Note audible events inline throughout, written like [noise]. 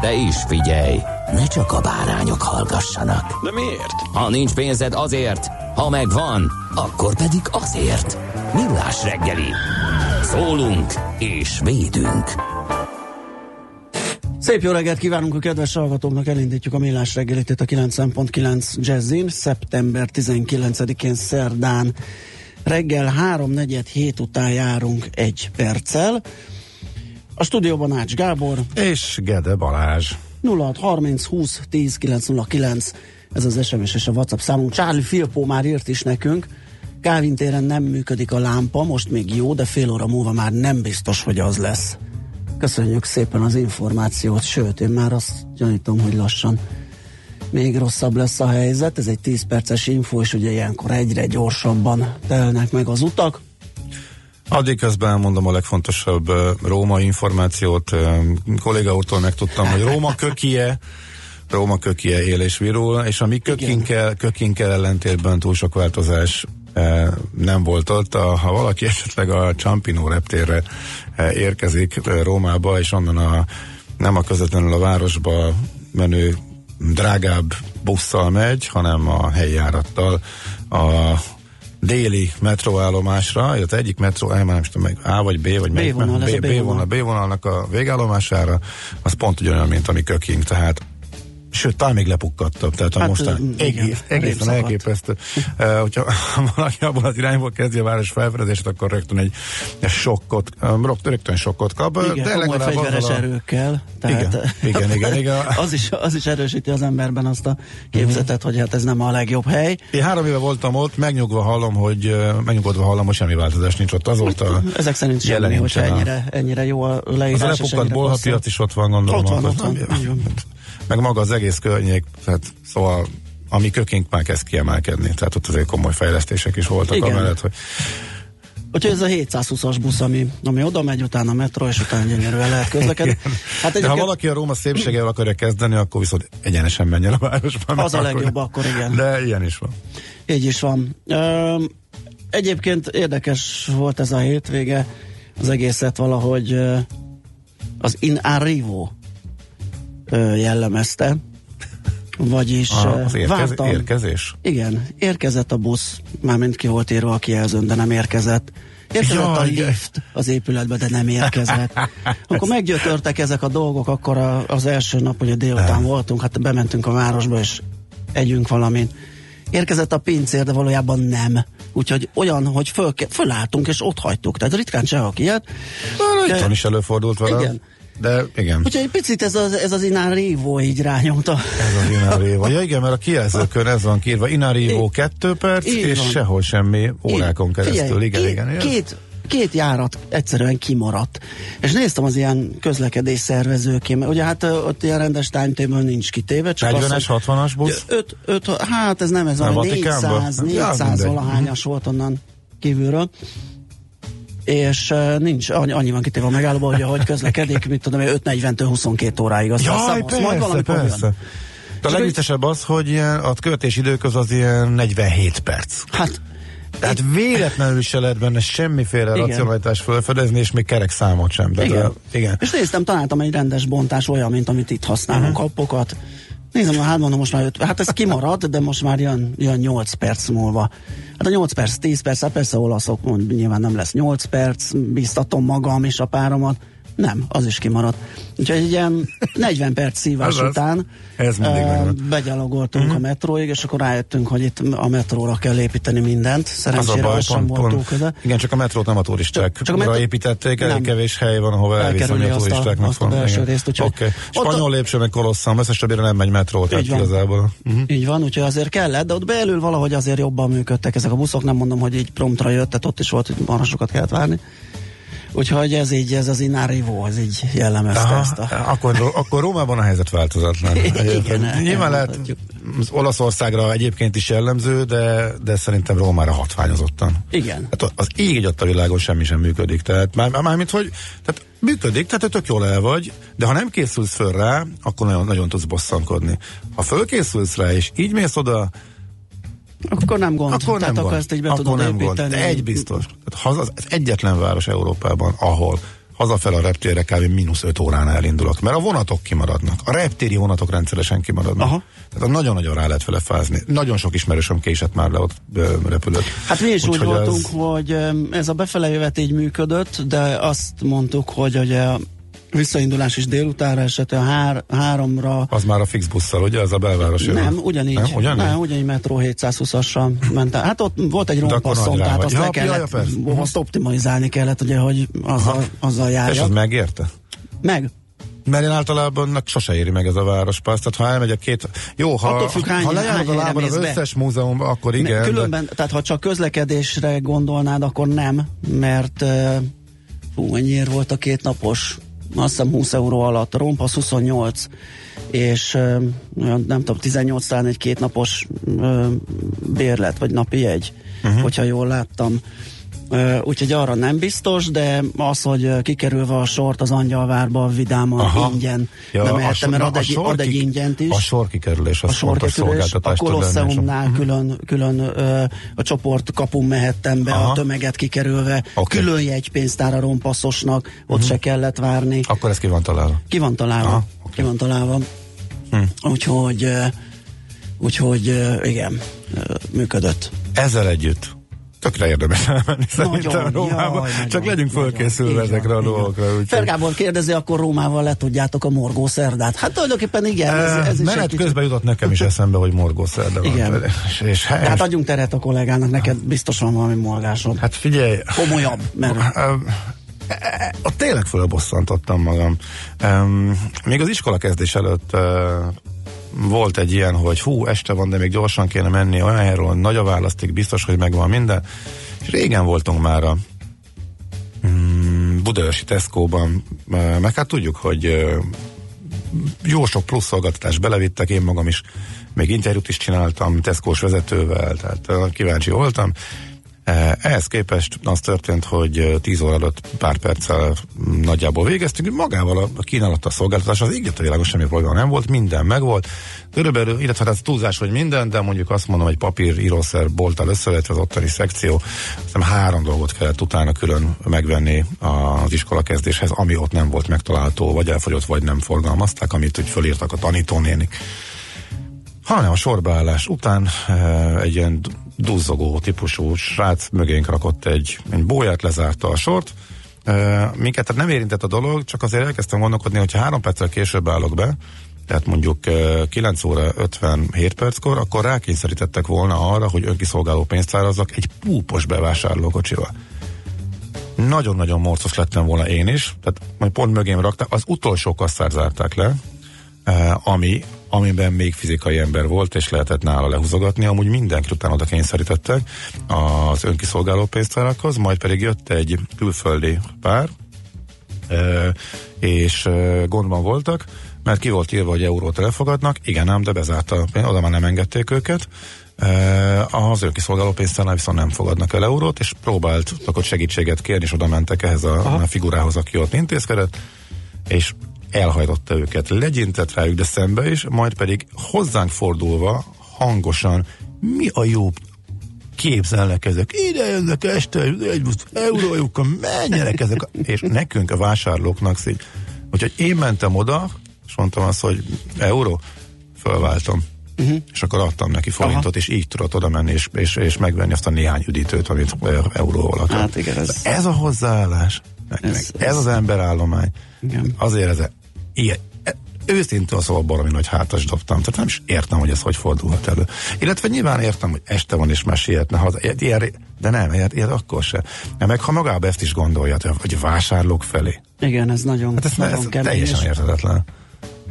De is figyelj, ne csak a bárányok hallgassanak. De miért? Ha nincs pénzed azért, ha megvan, akkor pedig azért. Millás reggeli. Szólunk és védünk. Szép jó reggelt kívánunk a kedves hallgatóknak, elindítjuk a millás reggelit itt a 9.9 Jazzin, szeptember 19-én szerdán reggel 3-4 hét után járunk egy perccel. A stúdióban Ács Gábor. És Gede Balázs. 0630 20 10 909 ez az SMS és a WhatsApp számunk. Charlie Filpó már írt is nekünk. Kávin téren nem működik a lámpa, most még jó, de fél óra múlva már nem biztos, hogy az lesz. Köszönjük szépen az információt, sőt, én már azt gyanítom, hogy lassan még rosszabb lesz a helyzet. Ez egy 10 perces info, és ugye ilyenkor egyre gyorsabban telnek meg az utak. Addig közben elmondom a legfontosabb Róma információt. Kolléga úrtól megtudtam, hogy Róma kökie, Róma kökie él és virul, és a mi kökinkkel, kökinkkel ellentétben túl sok változás nem volt ott. Ha valaki esetleg a Ciampino reptérre érkezik Rómába, és onnan a, nem a közvetlenül a városba menő drágább busszal megy, hanem a helyi járattal a déli metróállomásra, illetve egyik metró, már nem tudom meg, A vagy B, vagy B vonal, B, B B, vonal, B vonalnak a végállomására, az pont ugyanolyan, mint a mi kökink, tehát sőt, talán még lepukkadtabb, tehát a Hát, mostán igen, egész, egészen elképesztő. Uh, hogyha [laughs] valaki abban az irányból kezdi a város felfedezését, akkor rögtön egy, egy sokkot, rögtön sokkot kap, Igen, de legalább fegyveres a- erőkkel. Tehát, Igen, igen, igen, igen. [laughs] az, is, az is erősíti az emberben azt a képzetet, hogy hát ez nem a legjobb hely. Én három éve voltam ott, megnyugva hallom, hogy megnyugodva hallom, hogy semmi változás nincs ott. Azóta [laughs] Ezek szerint semmi, hogyha a- ennyire, ennyire jó a Az a leírás. és lepukadt ennyire bolhapiac passzol. is ott van, gondolom. Ott van, ott van. Meg maga az egész környék, tehát szóval ami kökénk már kezd kiemelkedni, tehát ott azért komoly fejlesztések is voltak Igen. amellett, hogy Úgyhogy ez a 720-as busz, ami, ami oda megy, utána metro, és utána gyönyörűen lehet közlekedni. Hát De ha egyébként valaki a Róma szépségével akarja kezdeni, akkor viszont egyenesen menjen a városba. Az a akkor- legjobb, akkor igen. De ilyen is van. így is van. Egyébként érdekes volt ez a hétvége, az egészet valahogy az in arrivo jellemezte. Vagyis A, az érkez, vártam. érkezés. Igen, érkezett a busz, mármint ki volt írva a kijelzőn, de nem érkezett. Érkezett Jaj, a lift az épületbe, de nem érkezett. [laughs] Akkor meggyötörtek ezek a dolgok, akkor a, az első nap, ugye délután voltunk, hát bementünk a városba, és együnk valamit. Érkezett a pincér, de valójában nem. Úgyhogy olyan, hogy föl, fölálltunk, és ott hagytuk. Tehát ritkán sehol ilyet. De- Itthon is előfordult vele. Igen. De igen. Úgyhogy egy picit ez az, ez az Inán Rívó így rányomta. Ez az Inarévo. Ja igen, mert a kijelzőkön ez van kírva. Inarévo 2 perc, Így és van. sehol semmi órákon keresztül. Figyelj, igen, két, igen, igen. Két, két járat egyszerűen kimaradt. És néztem az ilyen közlekedés szervezőké, mert ugye hát ott ilyen rendes timetable nincs kitéve. Csak 40-es, 60-as busz? Öt, öt, hát ez nem ez, a Vatikánba? 400, Ja, 400 mindegy. valahányas volt onnan kívülről. És nincs, annyi, van kitéve a megállóba, hogy ahogy közlekedik, mit tudom, én, 5.40-től 22 óráig. Aztán Jaj, számolsz, majd persze, valamikor jön. persze. De a legviccesebb az, hogy ilyen, a követés idők az ilyen 47 perc. Hát Tehát véletlenül se lehet benne semmiféle Igen. racionalitás felfedezni, és még kerek számot sem. Tehát, Igen. a- igen. És néztem, találtam egy rendes bontás, olyan, mint amit itt használunk, uh-huh. appokat. Nézem, hát mondom, most már öt, hát ez kimarad, de most már jön, jön 8 perc múlva. Hát a 8 perc, 10 perc, hát persze olaszok, mond, nyilván nem lesz 8 perc, biztatom magam és a páromat. Nem, az is kimaradt. Úgyhogy egy ilyen 40 perc szívás Azaz. után Ez mindig eh, begyalogoltunk Mhm. a metróig, és akkor rájöttünk, hogy itt a metróra kell építeni mindent. Szerencsére az sem pont, volt pont, igen, csak a metrót nem a turistákra Csak- a metró- építették, elég kevés hely van, ahova elviszem a turistáknak. azt a belső részt, úgyhogy Oké. ott a- Spanyol lépcső, meg kolosszam, összes többére nem megy metró, tehát Így van. igazából. Uh-huh. Így van, úgyhogy azért kellett, de ott belül valahogy azért jobban működtek ezek a buszok, nem mondom, hogy így promptra jött, tehát ott is volt, hogy marha sokat kellett várni. Úgyhogy ez így, ez az Inárivó, ez így jellemezte Aha, ezt a... akkor, akkor Rómában a helyzet változatlan. [laughs] Igen, Nyilván lehet az Olaszországra egyébként is jellemző, de, de szerintem Rómára hatványozottan. Igen. Hát az ég egy a világon semmi sem működik. Tehát már, mármint, hogy tehát működik, tehát tök jól el vagy, de ha nem készülsz föl rá, akkor nagyon, nagyon tudsz bosszankodni. Ha fölkészülsz rá, és így mész oda, Akkor nem gond. akkor Tehát nem akkor gond. ezt így be akkor tudod nem gond. építeni. Egy biztos. Tehát haza, ez egyetlen város Európában, ahol hazafel a reptérre kb. mínusz 5 órán elindulok, mert a vonatok kimaradnak. A reptéri vonatok rendszeresen kimaradnak. Aha. Tehát nagyon-nagyon rá lehet vele fázni. Nagyon sok ismerősöm késett már le ott repülőt. Hát mi is úgy Úgyhogy voltunk, ez- hogy ez a befele jövet így működött, de azt mondtuk, hogy ugye visszaindulás is délutánra esett, a hár, háromra Az már a fix busszal, ugye? Az a belvárosi. nem, ugyanígy. Nem, ugyanígy? Nem, ugyanígy metró 720-assal ment el. Hát ott volt egy rompasszon, tehát azt Ja, le ja, kellett, ja, persze. azt optimalizálni kellett, ugye, hogy azzal, azzal És járja. az megérte? Meg. Mert én általában sose éri meg ez a várospassz. Tehát ha elmegyek két... Jó, ha, Attól függ, hány- ha lejárod hány a lábad az mész be. összes múzeumban, akkor igen. ne, de- különben, tehát ha csak közlekedésre gondolnád, akkor nem, mert uh, fú, mennyiért volt a két napos? Azt hiszem 20 euró alatt, a rompasz 28, és olyan, nem tudom, 18 talán egy kétnapos bérlet, vagy napi jegy, uh-huh. hogyha jól láttam. Úgyhogy arra nem biztos, de az, hogy kikerülve a sort az Angyalvárba vidáman Aha. ingyen Ja, nem mehettem, sor- mert ad egy, sor ad egy ingyent is A sorkikerülés, az a fontos sorkerülés, a. Kolosseumnál külön, külön ö, a csoport kapun mehettem be, Aha. a tömeget kikerülve, Oké. külön jegypénztár a rompasszosnak, ott se kellett várni. Akkor ez ki van találva. Ki van találva, Aha, ki van találva. Úgyhogy, ö, úgyhogy ö, igen, működött. Ezzel együtt tökre érdemes elmenni szerintem Nagyon, Rómába. jaj, Csak nagyon, legyünk nagyon. fölkészülve Így van, ezekre a dolgokra. úgyhogy- Fergábor kérdezi, akkor Rómával le tudjátok a morgó szerdát. Hát tulajdonképpen igen, ez, ez is Menet kicsit- közben jutott nekem is eszembe, hogy morgószerda van. Igen. És, és, Tehát adjunk teret a kollégának, neked biztos van valami morgásod. hát figyelj, Komolyabb, mert ott tényleg fölbosszantottam magam. Még az iskola kezdés előtt volt egy ilyen, hogy hú, este van, de még gyorsan kéne menni olyan helyről, nagy a választék, biztos, hogy megvan minden. És régen voltunk már a mm, Budaörsi Tesco-ban, uh, meg hát tudjuk, hogy uh, jó sok plusz szolgáltatást belevittek, én magam is még interjút is csináltam Tesco-s vezetővel, tehát uh, kíváncsi voltam. Eh, Ehhez képest az történt, hogy eh, 10 óra előtt pár perccel nagyjából végeztünk, magával a- kínálattal szolgáltatás, az ígért a világon semmi probléma nem volt, minden megvolt. Körülbelül, illetve hát ez túlzás, hogy minden, de mondjuk azt mondom, hogy papír, írószer, bolttal összevetve az ottani szekció, aztán három dolgot kellett utána külön megvenni az iskola kezdéshez, ami ott nem volt megtalálható, vagy elfogyott, vagy nem forgalmazták, amit úgy fölírtak a tanítónénik hanem a sorbeállás után e, egy ilyen du- duzzogó típusú srác mögénk rakott egy, egy bóját, lezárta a sort. E, minket tehát nem érintett a dolog, csak azért elkezdtem gondolkodni, hogyha három perccel később állok be, tehát mondjuk e, 9 óra 57 perckor, akkor rákényszerítettek volna arra, hogy önkiszolgáló pénzt árazzak egy púpos bevásárlókocsival nagyon-nagyon morcos lettem volna én is, tehát majd pont mögém rakták, az utolsó kasszár zárták le, eh, ami, amiben még fizikai ember volt, és lehetett nála lehúzogatni, amúgy mindenki utána oda kényszerítettek az önkiszolgáló pénztárakhoz, majd pedig jött egy külföldi pár, és gondban voltak, mert ki volt írva, hogy eurót elfogadnak, igen ám, de bezárta, oda már nem engedték őket, az önkiszolgáló pénztárnál viszont nem fogadnak el eurót, és próbáltak ott segítséget kérni, és oda mentek ehhez a, a figurához, aki ott intézkedett, és elhajtotta őket, legyintett rájuk, de szembe is, majd pedig hozzánk fordulva hangosan, mi a jó képzelnek ezek, ide jönnek este, egy eurójukkal, menjenek ezek, és nekünk a vásárlóknak szígy. Úgyhogy én mentem oda, és mondtam azt, hogy euró, fölváltom. Uh-huh. És akkor adtam neki forintot, Aha. és így tudott oda menni, és, és, és megvenni azt a néhány üdítőt, amit e, euró alatt. Hát igen, ez- ez a hozzáállás. Ez, ez, ez az emberállomány. Igen. Azért ez ilyen, őszintén szóval baromi nagy hátas dobtam, tehát nem is értem, hogy ez hogy fordulhat elő. Illetve nyilván értem, hogy este van és mesélhetne haza, ilyen, de nem, ilyen, ilyen akkor se. Meg ha magába ezt is gondolja, hogy vásárlók felé. Igen, ez nagyon, hát ez, nagyon ez kemény. Teljesen érthetetlen.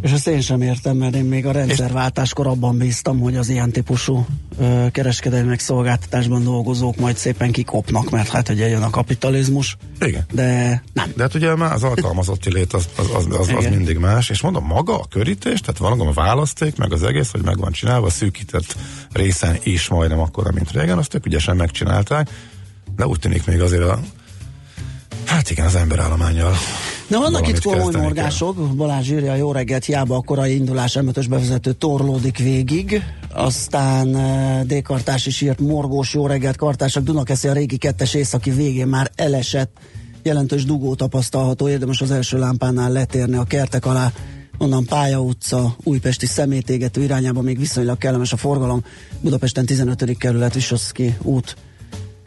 És ezt én sem értem, mert én még a rendszerváltáskor abban bíztam, hogy az ilyen típusú ö, kereskedelmi megszolgáltatásban dolgozók majd szépen kikopnak, mert hát ugye jön a kapitalizmus. Igen. De nem. De hát ugye már az alkalmazotti lét az, az, az, az, az mindig más, és mondom, maga a körítés, tehát van a választék, meg az egész, hogy meg van csinálva, szűkített részen is majdnem akkora, mint régen, azt ők ügyesen megcsinálták, de úgy tűnik még azért a Hát igen, az emberállományjal. Na vannak itt komoly morgások, kell. Balázs írja, jó reggelt, hiába a korai indulás m bevezető torlódik végig, aztán uh, D-kartás is írt morgós jó reggelt, kartások, Dunakeszi a régi kettes északi végén már elesett, jelentős dugó tapasztalható, érdemes az első lámpánál letérni a kertek alá, onnan Pálya utca, Újpesti szemétégető irányába még viszonylag kellemes a forgalom, Budapesten 15. kerület, Visoszki út,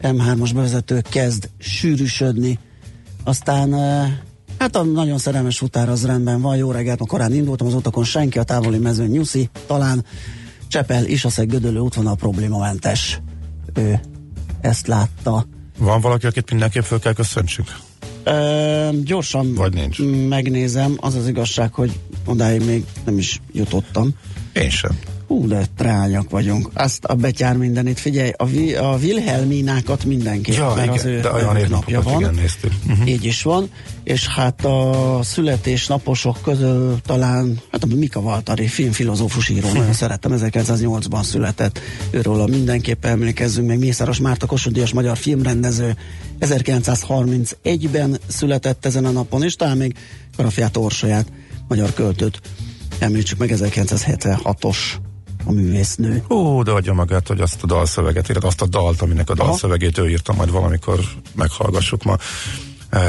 M3-as bevezető kezd sűrűsödni, aztán hát a nagyon szerelmes futár az rendben van, jó reggelt, ma korán indultam az utakon, senki a távoli mezőn nyuszi, talán Csepel, Isaszeg, Gödöllő útvonal problémamentes. Ő ezt látta. Van valaki, akit mindenképp föl kell köszöntsük? Ö, gyorsan Vagy nincs. megnézem, az az igazság, hogy odáig még nem is jutottam. Én sem. Hú, de trányak vagyunk. Azt a betyár mindenit. Figyelj, a, vi, a Wilhelminákat mindenképp, ja, mert igen, az ő de olyan napja van. Igen, néztük. Uh-huh. Így is van. És hát a születésnaposok közül talán, hát a Mika Valtari, filmfilozófus író, nagyon [laughs] szerettem, 1908-ban született. Őről mindenképp emlékezzünk, meg Mészáros Márta Kossuth magyar filmrendező 1931-ben született ezen a napon, és talán még Karafiát Orsolyát, magyar költőt említsük meg 1976-os a művésznő. Ó, de adja magát, hogy azt a dalszöveget, illetve azt a dalt, aminek a dalszövegét ő írta, majd valamikor meghallgassuk ma. E,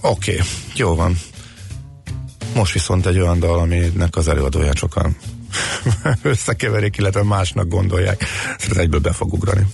Oké, okay, jó van. Most viszont egy olyan dal, aminek az előadóját sokan [laughs] összekeverik, illetve másnak gondolják. Szerintem egyből be fog ugrani.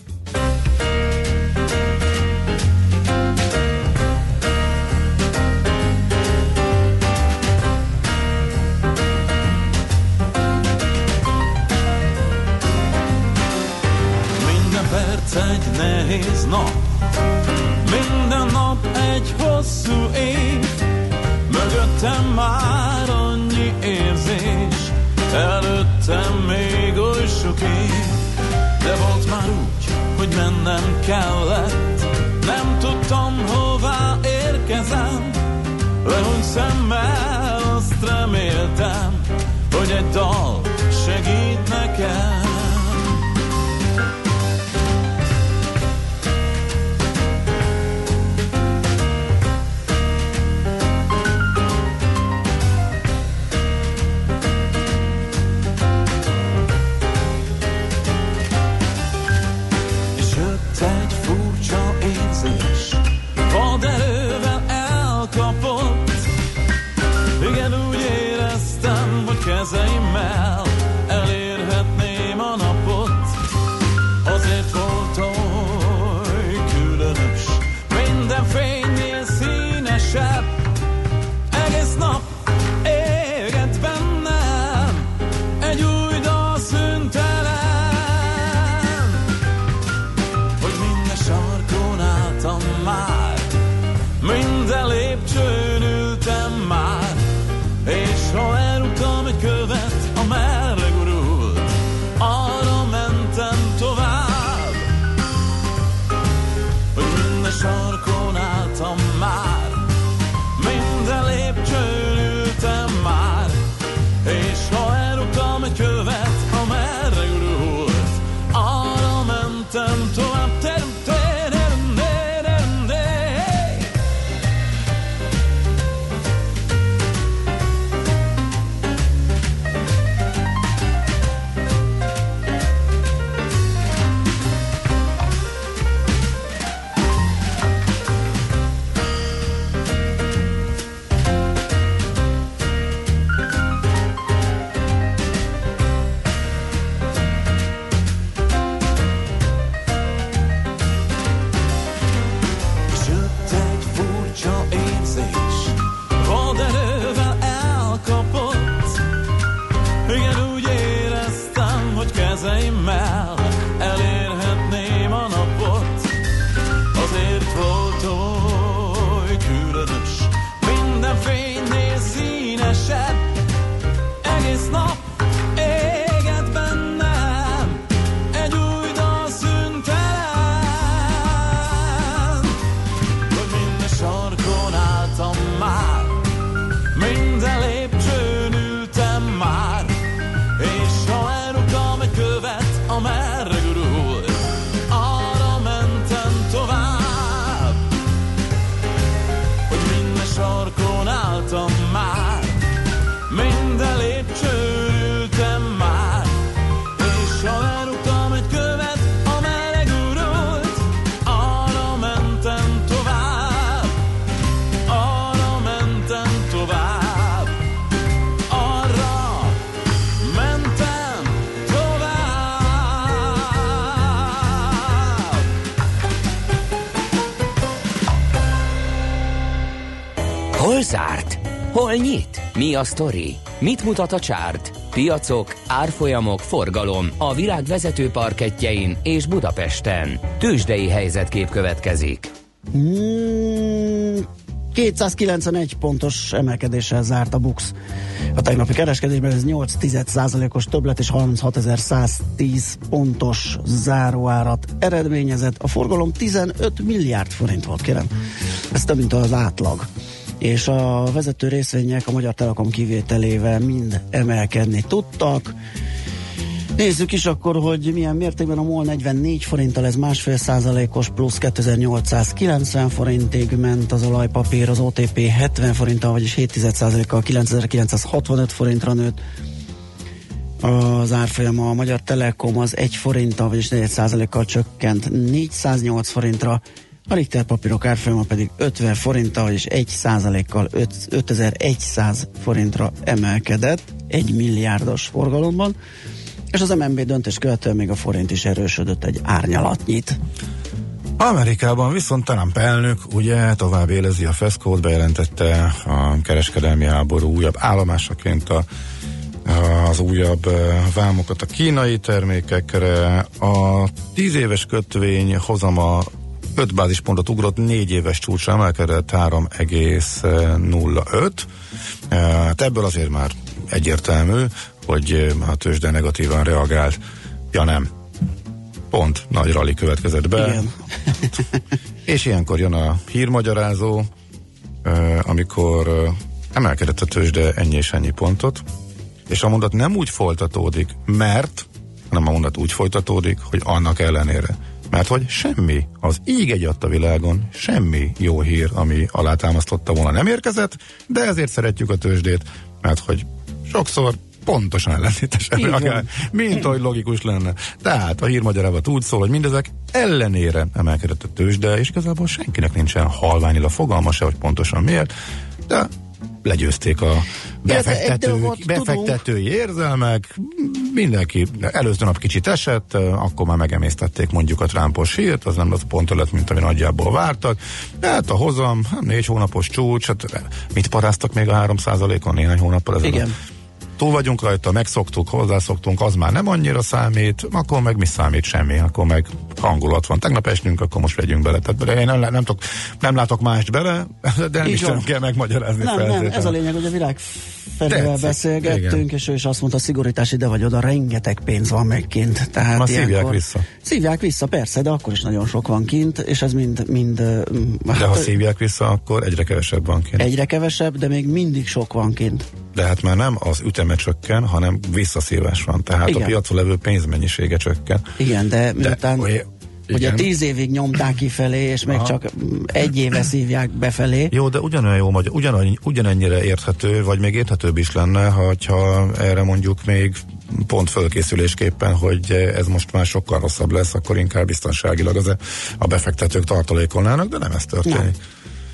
A sztori? Mit mutat a csárt? Piacok, árfolyamok, forgalom a világ vezető parketjein és Budapesten. Tősdei helyzetkép következik. Mm, 291 pontos emelkedéssel zárt a BUX. A tegnapi kereskedésben ez 8 os többlet és 36.110 pontos záróárat eredményezett. A forgalom 15 milliárd forint volt, kérem. Ez több, mint az átlag. És a vezető részvények a Magyar Telekom kivételével mind emelkedni tudtak. Nézzük is akkor, hogy milyen mértékben a MOL 44 forinttal, ez másfél százalékos plusz 2890 forintig ment az olajpapír, az OTP 70 forinttal, vagyis 7% kal 9965 forintra nőtt. Az árfolyama a Magyar Telekom az 1 forinttal, vagyis 4% kal csökkent 408 forintra, a Richter papírok árfolyama pedig 50 forinttal és 1% kal 5100 forintra emelkedett, 1 milliárdos forgalomban és az MNB döntés követően még a forint is erősödött egy árnyalatnyit. Amerikában viszont Trump elnök ugye tovább élezi a feszkót, bejelentette a kereskedelmi háború újabb állomásaként a, az újabb vámokat a kínai termékekre. A 10 éves kötvény hozama 5 bázispontot ugrott, 4 éves csúcsra emelkedett 3,05. Eh, Hát ebből azért már egyértelmű, hogy eh, a tőzsde negatívan reagált. Ja nem, pont nagy rally következett be. Igen. [laughs] És ilyenkor jön a hírmagyarázó, eh, amikor eh, emelkedett a tőzsde ennyi és ennyi pontot, és a mondat nem úgy folytatódik, mert, hanem a mondat úgy folytatódik, hogy annak ellenére. Mert hogy semmi, az íg egy a világon, semmi jó hír, ami alátámasztotta volna nem érkezett, de ezért szeretjük a tőzsdét, mert hogy sokszor pontosan ellentétesen reagál, mint ahogy logikus lenne. Tehát a hírmagyarávat úgy szól, hogy mindezek ellenére emelkedett a tőzsde, és igazából senkinek nincsen halványilag fogalma se, hogy pontosan miért, de legyőzték a tudunk. befektetői érzelmek, mindenki előző nap kicsit esett, akkor már megemésztették mondjuk a Trumpos hírt, az nem az pont lett, mint ami nagyjából vártak. De hát a hozam, hát négy hónapos csúcs, hát mit paráztak még a 3%-on néhány hónappal ezelőtt? Igen. Túl vagyunk rajta, megszoktuk, hozzászoktunk, az már nem annyira számít, akkor meg mi számít semmi, akkor meg hangulat van. Tegnap estünk, akkor most vegyünk bele. Tehát bele, én nem, nem, tudok, nem látok mást bele, [laughs] de nem Így is nem kell megmagyarázni. Nem, nem, ez a lényeg, hogy a világ felével beszélgettünk, igen. és ő is azt mondta, szigorítás ide vagy oda, rengeteg pénz van még kint. Tehát Ma szívják vissza. Szívják vissza, persze, de akkor is nagyon sok van kint, és ez mind, mind De ha szívják vissza, akkor egyre kevesebb van kint. egyre kevesebb, de még mindig sok van kint. De hát már nem az üteme csökken, hanem visszaszívás van. Tehát Igen. a piacon levő pénzmennyisége csökken. Igen, de miután oly- ugye igen. tíz évig nyomták kifelé, és még Aha. csak egy éve szívják befelé. Jó, de ugyanolyan jó magyar, ugyanannyi, ugyanennyire érthető, vagy még érthetőbb is lenne, hogyha erre mondjuk még pont fölkészülésképpen, hogy ez most már sokkal rosszabb lesz, akkor inkább biztonságilag az a befektetők tartalékolnának, de nem ez történik. Nem.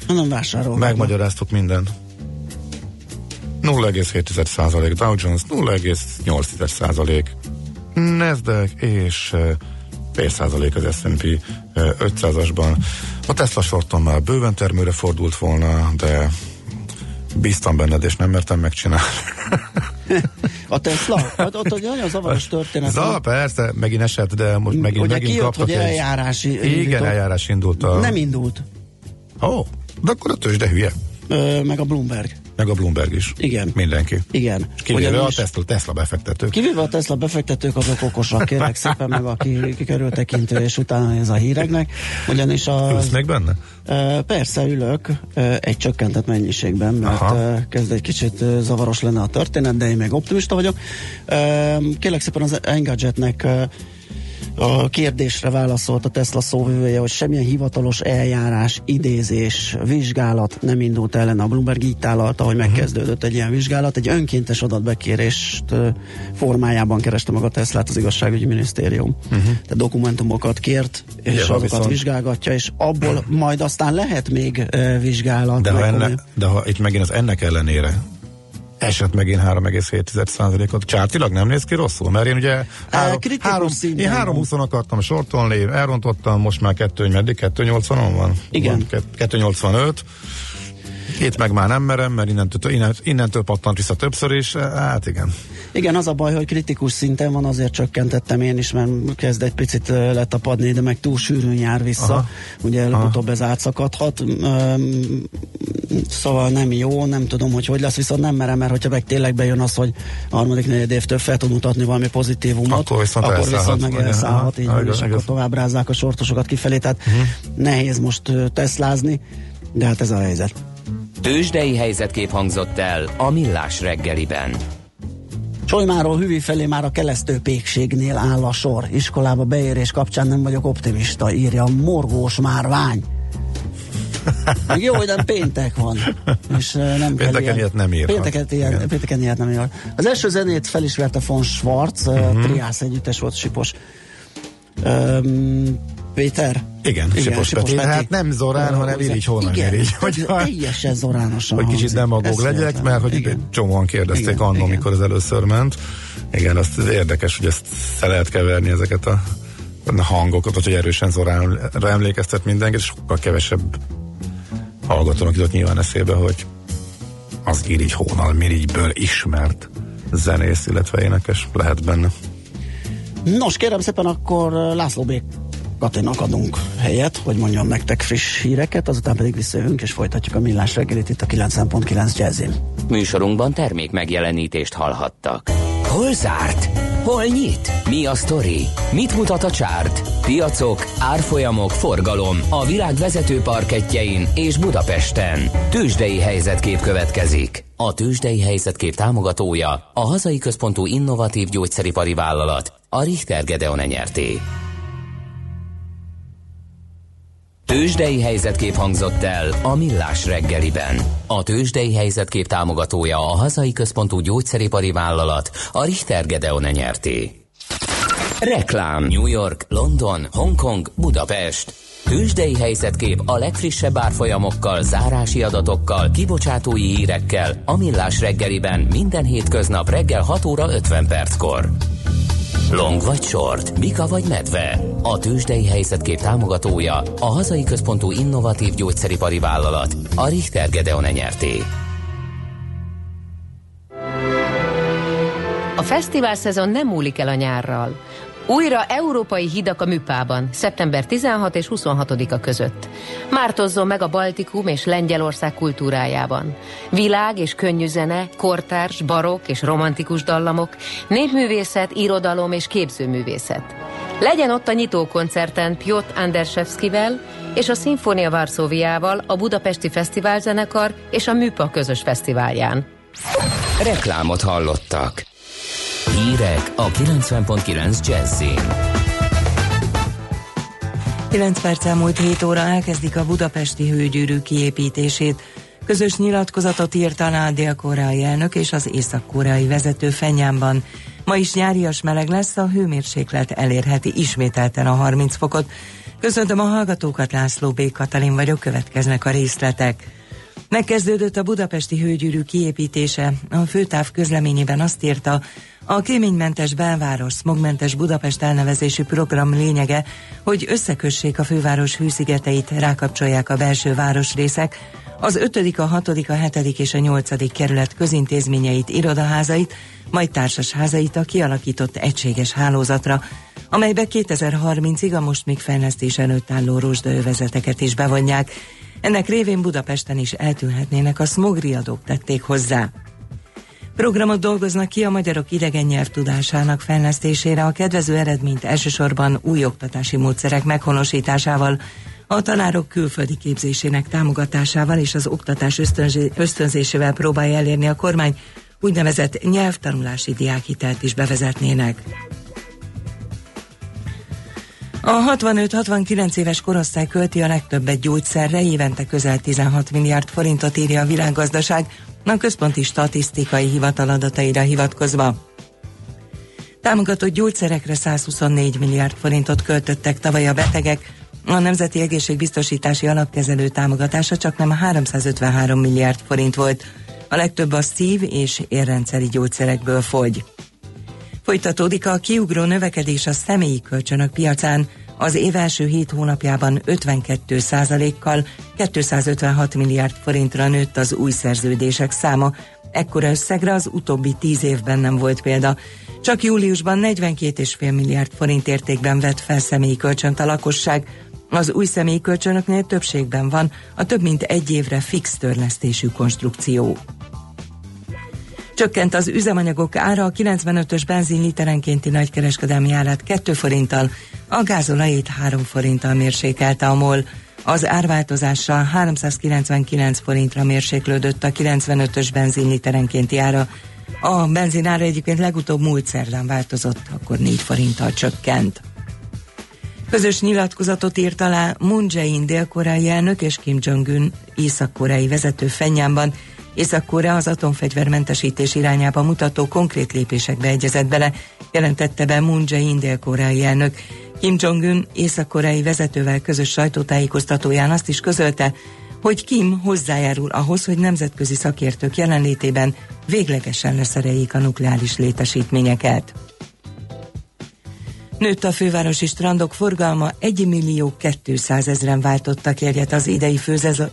hanem vásárolnak. Megmagyaráztuk mindent. 0,7% Dow Jones, 0,8% Nasdaq és fél százalék az S&P eh, 500-asban. A Tesla sorton már bőven termőre fordult volna, de bíztam benned, és nem mertem megcsinálni. [laughs] A Tesla? Hát ott egy nagyon zavaros történet. Za, persze, megint esett, de most megint, Ugye megint kijött, kaptak hogy egy... eljárási Igen, indított- eljárás indult a... Nem indult. Ó, oh, de akkor a tőzsde hülye. Ö, meg a Bloomberg. Meg a Bloomberg is. Igen. Mindenki. Igen. És kivéve a Tesla, Tesla befektetők. Kivéve a Tesla befektetők, azok okosak, kérlek szépen, meg aki kikerültekintő, és utána ez a híreknek. Ugyanis a... Ülsz még benne? Persze ülök egy csökkentett mennyiségben, mert Aha. kezd egy kicsit zavaros lenne a történet, de én még optimista vagyok. Kérlek szépen az Engadgetnek a kérdésre válaszolt a Tesla szóvivője, hogy semmilyen hivatalos eljárás, idézés, vizsgálat nem indult ellen. A Bloomberg így tálalta, hogy megkezdődött egy ilyen vizsgálat. Egy önkéntes adatbekérést formájában kereste meg a Teslát az igazságügyi minisztérium. Tehát dokumentumokat kért, és ha azokat viszont- vizsgálgatja, és abból majd aztán lehet még vizsgálat. De ha, enne, de ha itt megint az ennek ellenére esett megint 3,7%-ot. Csártilag nem néz ki rosszul, mert én ugye három, kritikus három, én 3,20 akartam sortolni, elrontottam, most már 2, meddig? 2,80-on van? Igen. Van, ke- 2,85. Itt meg már nem merem, mert innentől, innen, innentől pattant vissza többször is. Hát igen. Igen, az a baj, hogy kritikus szinten van, azért csökkentettem én is, mert kezd egy picit ö, letapadni, de meg túl sűrűn jár vissza. Aha. Ugye előbb-utóbb ez átszakadhat. Szóval nem jó, nem tudom, hogy hogy lesz, viszont nem merem, mert hogyha meg tényleg bejön az, hogy harmadik negyed évtől fel tud mutatni valami pozitívumot, Akkor viszont akkor viszont meg elszállhat, így van, és akkor tovább rázzák a sortosokat kifelé, tehát nehéz most teszlázni, de hát ez a helyzet. Tőzsdei helyzetkép hangzott el a Millás reggeliben. Csolymáról hüvi felé már a kelesztő pékségnél áll a sor. Iskolába beérés kapcsán nem vagyok optimista, írja a morgós márvány. Még jó, hogy nem péntek van. És nem kell Pénteken ilyet nem írhat. Pénteken, ilyen, Igen. pénteken ilyet nem írhat. Az első zenét felismerte von Schwarz, Mhm. uh-huh. Triász együttes volt, Sipos. Um, Péter? Igen, Sipos Peti. Hát nem Zorán, Ö, hanem Irigy Igen, Irigy. hogy Hogy- teljesen zoránosan hogy kicsit demagóg legyek, mert hogy Igen. csomóan kérdezték Igen, annól, igen. mikor az először ment. Igen, azt az érdekes, hogy ezt fel lehet keverni ezeket a hangokat, vagy hogy erősen Zoránra emlékeztet mindenkit, és sokkal kevesebb hallgatónak jutott nyilván eszébe, hogy az Irigy Hónal Mirigyből ismert zenész, illetve énekes lehet benne. Nos, kérem szépen, akkor László B. Katinak adunk helyet, hogy mondjam nektek friss híreket, azután pedig visszajövünk és folytatjuk a millás reggelit itt a 90.9 jazzin. Műsorunkban termék megjelenítést hallhattak. Hol zárt? Hol nyit? Mi a sztori? Mit mutat a csárt? Piacok, árfolyamok, forgalom a világ vezető parketjein és Budapesten. Tőzsdei helyzetkép következik. A Tőzsdei helyzetkép támogatója a hazai központú innovatív gyógyszeripari vállalat, a Richter Gedeon nyerté. Tőzsdei helyzetkép hangzott el a Millás reggeliben. A Tőzsdei helyzetkép támogatója a hazai központú gyógyszeripari vállalat, a Richter Gedeon nyerté. Reklám New York, London, Hongkong, Budapest. Tőzsdei helyzetkép a legfrissebb árfolyamokkal, zárási adatokkal, kibocsátói hírekkel a Millás reggeliben minden hétköznap reggel 6 óra 50 perckor. Long vagy short, Mika vagy medve. A tőzsdei helyzetkép támogatója a hazai központú innovatív gyógyszeripari vállalat, a Richter Gedeon nyerté. A fesztivál szezon nem múlik el a nyárral. Újra európai hidak a Műpában, szeptember 16 és 26-a között. Mártozzon meg a Baltikum és Lengyelország kultúrájában. Világ és könnyű zene, kortárs, barokk és romantikus dallamok, népművészet, irodalom és képzőművészet. Legyen ott a nyitókoncerten Piotr Anderszewskivel és a Szimfónia Varsóviával, a Budapesti Fesztiválzenekar és a Műpa közös fesztiválján. Reklámot hallottak. Hírek a 90.9 Jazzin. 9 perc elmúlt 7 óra elkezdik a budapesti hőgyűrű kiépítését. Közös nyilatkozatot írt alá a dél-koreai elnök és az észak-koreai vezető Fenyámban. Ma is nyárias meleg lesz, a hőmérséklet elérheti ismételten a 30 fokot. Köszöntöm a hallgatókat, László B. Katalin vagyok, következnek a részletek. Megkezdődött a budapesti hőgyűrű kiépítése. A főtáv közleményében azt írta, a kéménymentes belváros, smogmentes Budapest elnevezésű program lényege, hogy összekössék a főváros hűszigeteit, rákapcsolják a belső városrészek, az 5., a 6., a 7. és a 8. kerület közintézményeit, irodaházait, majd társasházait a kialakított egységes hálózatra, amelybe 2030-ig a most még fejlesztés előtt álló rozsdaövezeteket is bevonják. Ennek révén Budapesten is eltűnhetnének a smogriadók tették hozzá. Programot dolgoznak ki a magyarok idegen nyelv tudásának fejlesztésére, a kedvező eredményt elsősorban új oktatási módszerek meghonosításával, a tanárok külföldi képzésének támogatásával és az oktatás ösztönzésével próbálja elérni a kormány, úgynevezett nyelvtanulási diákhitelt is bevezetnének. A 65-69 éves korosztály költi a legtöbbet gyógyszerre, évente közel 16 milliárd forintot írja a világgazdaság, a központi statisztikai hivatal adataira hivatkozva. Támogatott gyógyszerekre 124 milliárd forintot költöttek tavaly a betegek, a Nemzeti Egészségbiztosítási Alapkezelő támogatása csak nem 353 milliárd forint volt, a legtöbb a szív- és érrendszeri gyógyszerekből fogy. Folytatódik a kiugró növekedés a személyi kölcsönök piacán, az év első hét hónapjában 52 kal 256 milliárd forintra nőtt az új szerződések száma, ekkora összegre az utóbbi tíz évben nem volt példa. Csak júliusban 42,5 milliárd forint értékben vett fel személyi kölcsönt a lakosság, az új személyi kölcsönöknél többségben van a több mint egy évre fix törlesztésű konstrukció. Csökkent az üzemanyagok ára, a 95-ös benzin literenkénti nagykereskedelmi árát 2 forinttal, a gázolajét 3 forinttal mérsékelte a MOL. Az árváltozással 399 forintra mérséklődött a 95-ös benzin literenkénti ára. A benzin ára egyébként legutóbb múlt szerdán változott, akkor 4 forinttal csökkent. Közös nyilatkozatot írt alá Moon Jae-in dél-koreai elnök és Kim Jong-un észak-koreai vezető Fenyánban, Észak-Korea az atomfegyvermentesítés irányába mutató konkrét lépésekbe egyezett bele, jelentette be Moon Jae-in dél-koreai elnök. Kim Jong-un észak-koreai vezetővel közös sajtótájékoztatóján azt is közölte, hogy Kim hozzájárul ahhoz, hogy nemzetközi szakértők jelenlétében véglegesen leszereljék a nukleáris létesítményeket. Nőtt a fővárosi strandok forgalma 1 millió 200 ezeren váltottak érjet az idei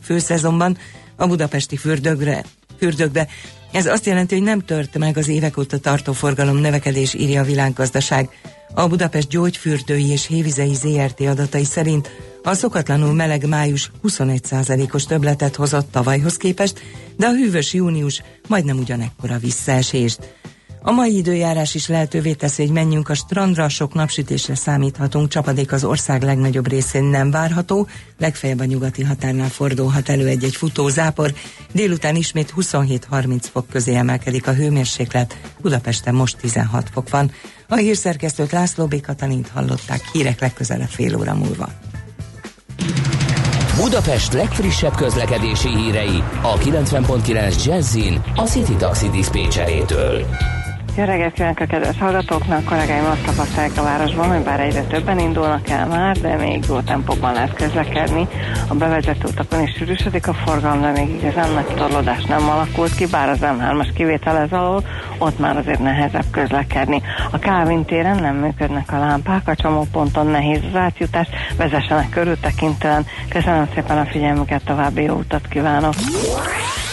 főszezonban, a budapesti fürdögre, fürdökbe. Ez azt jelenti, hogy nem tört meg az évek óta tartó forgalom növekedés, írja a világgazdaság. A Budapest gyógyfürdői és hévizei ZRT adatai szerint a szokatlanul meleg május 21%-os többletet hozott tavalyhoz képest, de a hűvös június majdnem ugyanekkora visszaesést. A mai időjárás is lehetővé teszi, hogy menjünk a strandra, sok napsütésre számíthatunk, csapadék az ország legnagyobb részén nem várható, legfeljebb a nyugati határnál fordulhat elő egy-egy futó zápor, délután ismét 27-30 fok közé emelkedik a hőmérséklet, Budapesten most 16 fok van. A hírszerkesztőt László B. Katalint hallották, hírek legközelebb fél óra múlva. Budapest legfrissebb közlekedési hírei a 90.9 Jazzin a City Taxi Dispécsejétől. Jó reggelt kívánok a kedves hallgatóknak! Kollégáim azt tapasztalják a városban, hogy bár egyre többen indulnak el már, de még jó tempóban lehet közlekedni. A bevezető utakon is sűrűsödik a forgalom, de még igazán nagy torlódás nem alakult ki, bár az M3-as kivétel ez alól, ott már azért nehezebb közlekedni. A Kávin téren nem működnek a lámpák, a csomóponton nehéz az átjutás, vezessenek körültekintően. Köszönöm szépen a figyelmüket, további jó utat kívánok!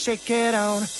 Shake it on.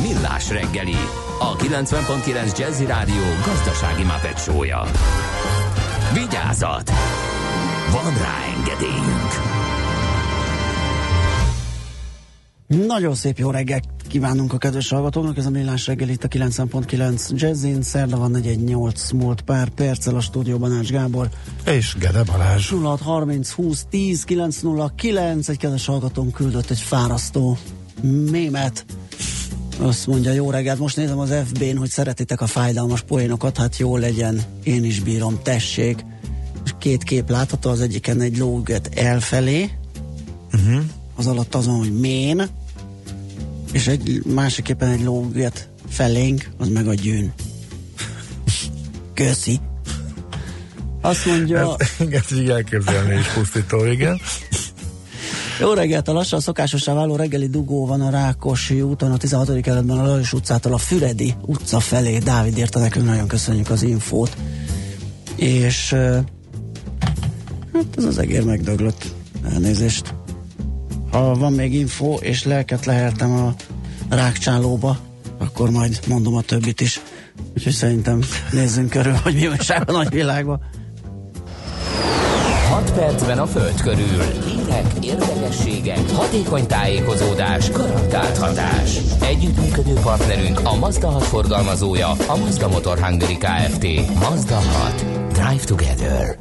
Millás reggeli, a 90.9 Jazzy Rádió gazdasági mapetsója. Vigyázat! Van rá engedélyünk! Nagyon szép jó reggelt kívánunk a kedves hallgatóknak, ez a Millás reggel itt a 90.9 Jazzin, szerda van 418 múlt pár perccel a stúdióban Ács Gábor. És Gede Balázs. 06 30 20 10 909, egy kedves hallgatón küldött egy fárasztó mémet. Azt mondja, jó reggelt, most nézem az FB-n, hogy szeretitek a fájdalmas poénokat, hát jó legyen, én is bírom, tessék. És két kép látható, az egyiken egy lóget elfelé, Uh-huh. az alatt az van, hogy mén, és egy másiképpen egy lóget felénk, az meg a gyűn. Köszi. Azt mondja, Ez, igen, így elképzelni is pusztító, igen. Jó reggelt, a lassan szokásosá váló reggeli dugó van a Rákosi úton, a 16. kerületben a Lajos utcától a Füredi utca felé. Dávid írta nekünk, nagyon köszönjük az infót. És hát ez az egér megdöglött. Elnézést. Ha van még info, és lelket leheltem a rákcsálóba, akkor majd mondom a többit is. Úgyhogy szerintem nézzünk körül, hogy mi újság a nagyvilágban. 6 percben a Föld körül. Hírek, érdekességek, hatékony tájékozódás, garantált hatás. Együttműködő partnerünk a Mazda 6 forgalmazója, a Mazda Motor Hungary Kft. Mazda 6. Drive together.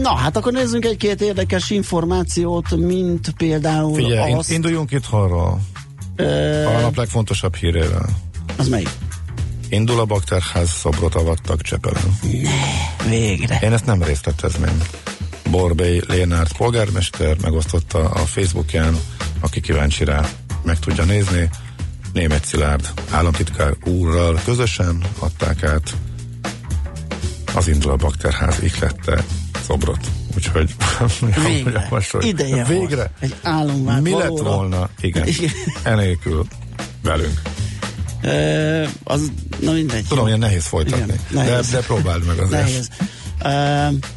Na, hát akkor nézzünk egy-két érdekes információt, mint például Figyelj, azt, in, induljunk itt arról. ö, A nap legfontosabb hírével. az melyik? Indul a bakterház szobrot avattak Csepelen. Végre. Én ezt nem részletezném. Borbély Lénárt polgármester megosztotta a Facebookján, aki kíváncsi rá, meg tudja nézni. Német Szilárd államtitkár úrral közösen adták át az indul a bakterház ihlette szobrot. Úgyhogy [laughs] Végre. javasoljuk. Ideje Végre. volt. Egy álom vált Mi lett valóra. volna, igen, enélkül velünk. Ö, az, na mindegy. Tudom, ilyen nehéz folytatni, Igen, de, nehéz. de próbáld meg azért. Nehéz.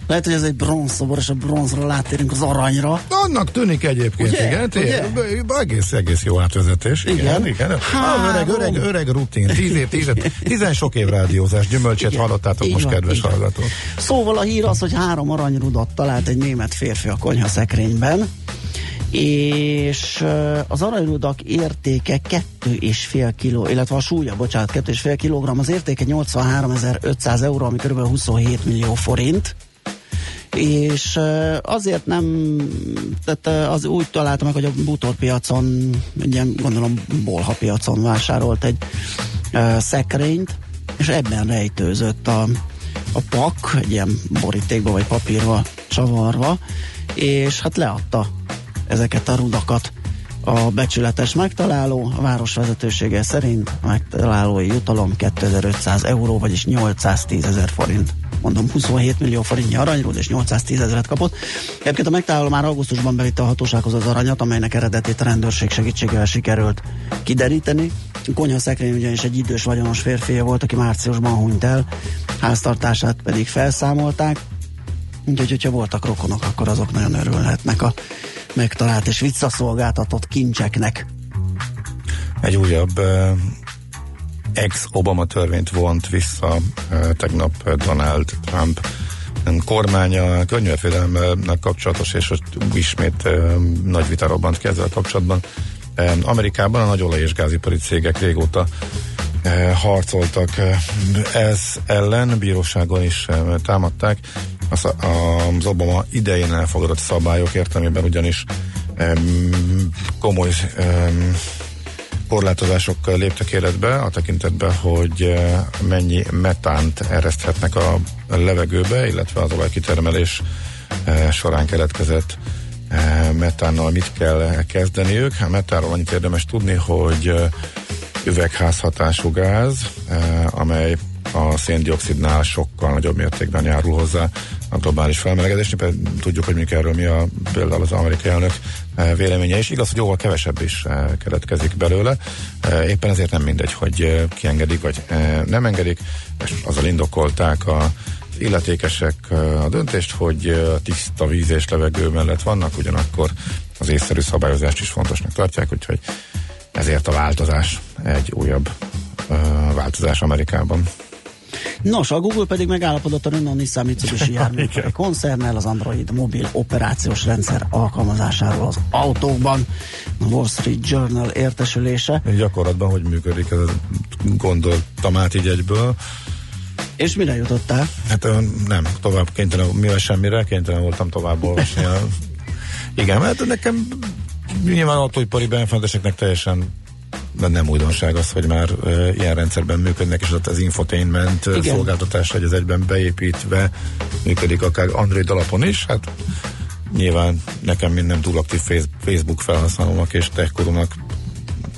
Lehet, hogy ez egy bronzszobor, és a bronzra látérünk az aranyra. Annak tűnik egyébként, Ugye? igen. Ugye? Egész, egész jó átvezetés. Igen, Igen. igen. Ah, öreg, öreg, öreg rutin. Tíz év, tíz, év, tizen sok év rádiózás. Gyümölcsét Igen. hallottátok Így most, van, kedves hallgatók. Szóval a hír az, hogy három aranyrudat talált egy német férfi a konyha szekrényben, és az aranyrudak értéke 2,5 kiló, illetve a súlya, bocsánat, 2,5 kilogramm, az értéke 83.500 euró, ami kb. 27 millió forint és azért nem, tehát az úgy találtam meg, hogy a bútorpiacon, ilyen gondolom bolha piacon vásárolt egy ö, szekrényt, és ebben rejtőzött a, a pak, egy ilyen borítékba vagy papírba csavarva, és hát leadta ezeket a rudakat a becsületes megtaláló, a város vezetősége szerint megtalálói jutalom 2500 euró, vagyis 810 ezer forint. Mondom, 27 millió forintnyi aranyrúd, és 810 ezeret kapott. Egyébként a megtaláló már augusztusban bevitte a hatósághoz az aranyat, amelynek eredetét a rendőrség segítségével sikerült kideríteni. Konyha szekrény ugyanis egy idős vagyonos férfia volt, aki márciusban hunyt el, háztartását pedig felszámolták. Úgyhogy, hogyha voltak rokonok, akkor azok nagyon örülhetnek a megtalált és visszaszolgáltatott kincseknek. Egy újabb uh, ex-Obama törvényt vont vissza uh, tegnap Donald Trump kormánya környezetvédelemmel kapcsolatos, és ismét uh, nagy vita robbant ki ezzel kapcsolatban. Amerikában a nagy olaj- és gázipari cégek régóta harcoltak ez ellen, bíróságon is támadták az, Obama idején elfogadott szabályok értelmében ugyanis um, komoly um, korlátozások léptek életbe a tekintetben, hogy eh, mennyi metánt ereszthetnek a levegőbe, illetve az olajkitermelés eh, során keletkezett eh, metánnal mit kell kezdeniük. A metánról annyit érdemes tudni, hogy üvegházhatású gáz, amely a széndiokszidnál sokkal nagyobb mértékben járul hozzá a globális felmelegedésnek. Tudjuk, hogy mik erről mi a, például az amerikai elnök véleménye is. Igaz, hogy jóval kevesebb is keletkezik belőle. Éppen ezért nem mindegy, hogy kiengedik, vagy nem engedik. És azzal indokolták a illetékesek a döntést, hogy tiszta víz és levegő mellett vannak, ugyanakkor az észszerű szabályozást is fontosnak tartják, úgyhogy ezért a változás egy újabb változás Amerikában. Nos, a Google pedig megállapodott a Renault Nissan Mitsubishi járműipari koncernnel az Android mobil operációs rendszer alkalmazásáról az autókban. A Wall Street Journal értesülése. Gyakorlatban hogy működik, ez gondoltam át így egyből. És mire jutottál? Hát nem, tovább kénytelen, mivel semmire, kénytelen voltam tovább olvasni. Igen, mert nekem nyilván autóipari benfenteseknek teljesen de nem újdonság az, hogy már uh, ilyen rendszerben működnek, és ott az infotainment Igen. szolgáltatás, hogy az egyben beépítve működik akár Android alapon is, hát nyilván nekem, mint nem túl aktív Facebook felhasználónak és techkorúnak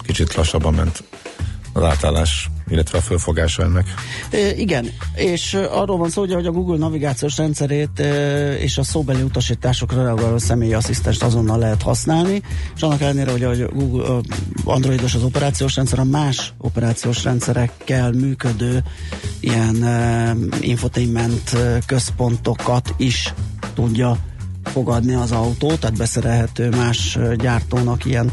kicsit lassabban ment az átállás illetve a fölfogása ennek. E, igen, és arról van szó, hogy a Google navigációs rendszerét e, és a szóbeli utasításokra reagáló személyi asszisztest azonnal lehet használni, és annak ellenére, hogy a Google Androidos az operációs rendszer, a más operációs rendszerekkel működő ilyen e, infotainment központokat is tudja fogadni az autó, tehát beszerelhető más gyártónak ilyen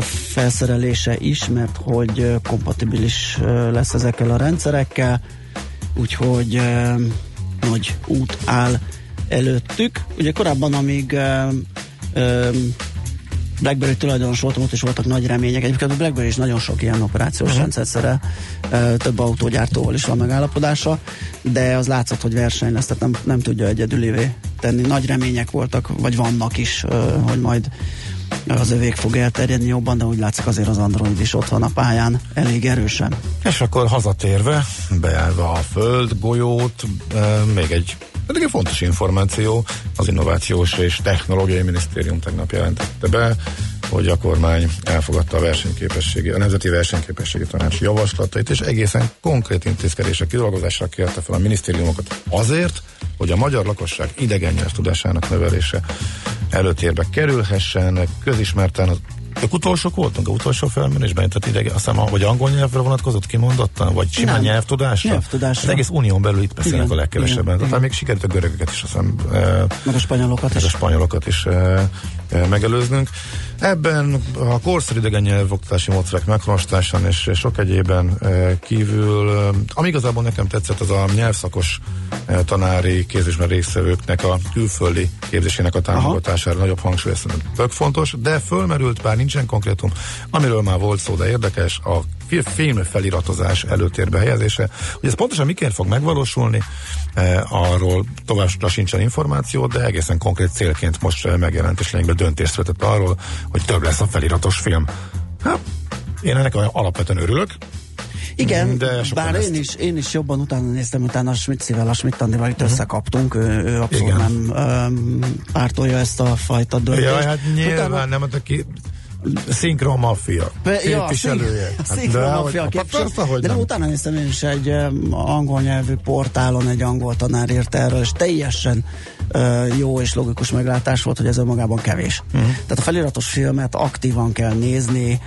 felszerelése is, mert hogy kompatibilis lesz ezekkel a rendszerekkel, úgyhogy nagy út áll előttük. Ugye korábban, amíg BlackBerry tulajdonos voltam, ott is voltak nagy remények. Egyébként a BlackBerry is nagyon sok ilyen operációs uh-huh. rendszer szerel, több autógyártóval is van megállapodása, de az látszott, hogy verseny lesz, tehát nem, nem tudja egyedülévé tenni. Nagy remények voltak, vagy vannak is, hogy majd az övék fog elterjedni jobban, de úgy látszik azért az Android is ott van a pályán elég erősen. És akkor hazatérve, beállva a föld, golyót, még egy pedig egy fontos információ, az Innovációs és Technológiai Minisztérium tegnap jelentette be, hogy a kormány elfogadta a versenyképességi, a Nemzeti Versenyképességi Tanács javaslatait, és egészen konkrét intézkedések kidolgozásra kérte fel a minisztériumokat azért, hogy a magyar lakosság idegen tudásának növelése előtérbe kerülhessen. Közismerten az Ők utolsók voltunk, a utolsó felmérésben, tehát idege, azt hiszem, vagy angol nyelvre vonatkozott kimondottan, vagy simán Nem. nyelvtudásra? Nyelvtudásra. Az egész unión belül itt beszélnek Igen, a legkevesebben. igen, Tehát igen. még sikerült a görögöket is, azt hiszem, Meg a spanyolokat meg is. a spanyolokat is megelőznünk. Ebben a korszerű idegen nyelvoktatási módszerek meghonosításán és sok egyében kívül, ami igazából nekem tetszett, az a nyelvszakos tanári képzésben résztvevőknek a külföldi képzésének a támogatására nagyobb hangsúly, ez tök fontos, de fölmerült, bár nincsen konkrétum, amiről már volt szó, de érdekes, a film feliratozás előtérbe helyezése. Hogy ez pontosan miként fog megvalósulni, e, arról továbbra sincsen információ, de egészen konkrét célként most e, megjelent és lényegben döntést született arról, hogy több lesz a feliratos film. Hát, én ennek alapvetően örülök, Igen, De bár ezt- én is, én is jobban utána néztem, utána a Schmitzivel, a Schmidt-Andival itt összekaptunk, ő, ő abszolút. Igen. nem um, pártolja ezt a fajta döntést. Ja, hát nyilván Utána- nem adta ki szinkron maffia. Pe- ja, képviselője. Hát, szinkron de persze, nem. utána néztem én is egy angol nyelvű portálon, egy angol tanár írt erről, és teljesen jó és logikus meglátás volt, hogy ez önmagában kevés. Mhm. Uh-huh. Tehát a feliratos filmet aktívan kell nézni,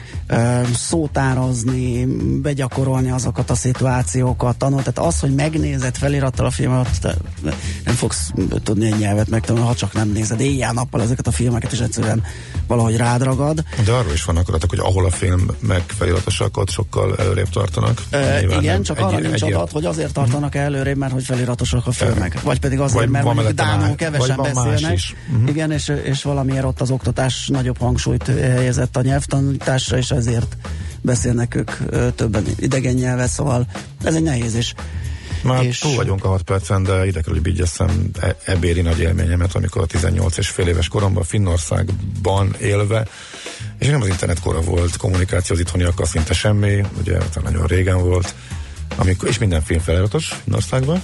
szótározni, begyakorolni azokat a szituációkat, tanul. Tehát az, hogy megnézed felirattal a filmet, nem fogsz tudni egy nyelvet megtanulni, ha csak nem nézed éjjel-nappal ezeket a filmeket, és egyszerűen valahogy rád ragad. De arról is vannak adatok, hogy ahol a film meg feliratosak, ott sokkal előrébb tartanak. Nyilván igen, nem csak egy- arra nincs egy- adat, hogy azért tartanak előrébb, mert hogy feliratosak a filmek. Vagy pedig azért, Vagy mert mondjuk Dánul kevesen beszélnek. Mhm. Igen, és, és valamiért ott az oktatás nagyobb hangsúlyt helyezett a nyelvtanításra, és ezért beszélnek ők ö, többen idegen nyelvet, szóval ez egy nehéz is. Már És- túl vagyunk a 6 percen, de ide kell, hogy vigyeszem e- ebéri nagy élményemet, amikor a 18 és fél éves koromban Finnországban élve, és nem az internet kora volt, kommunikáció az itthoniakkal szinte semmi, ugye hát nagyon régen volt, amikor, és minden film feliratos Finnországban,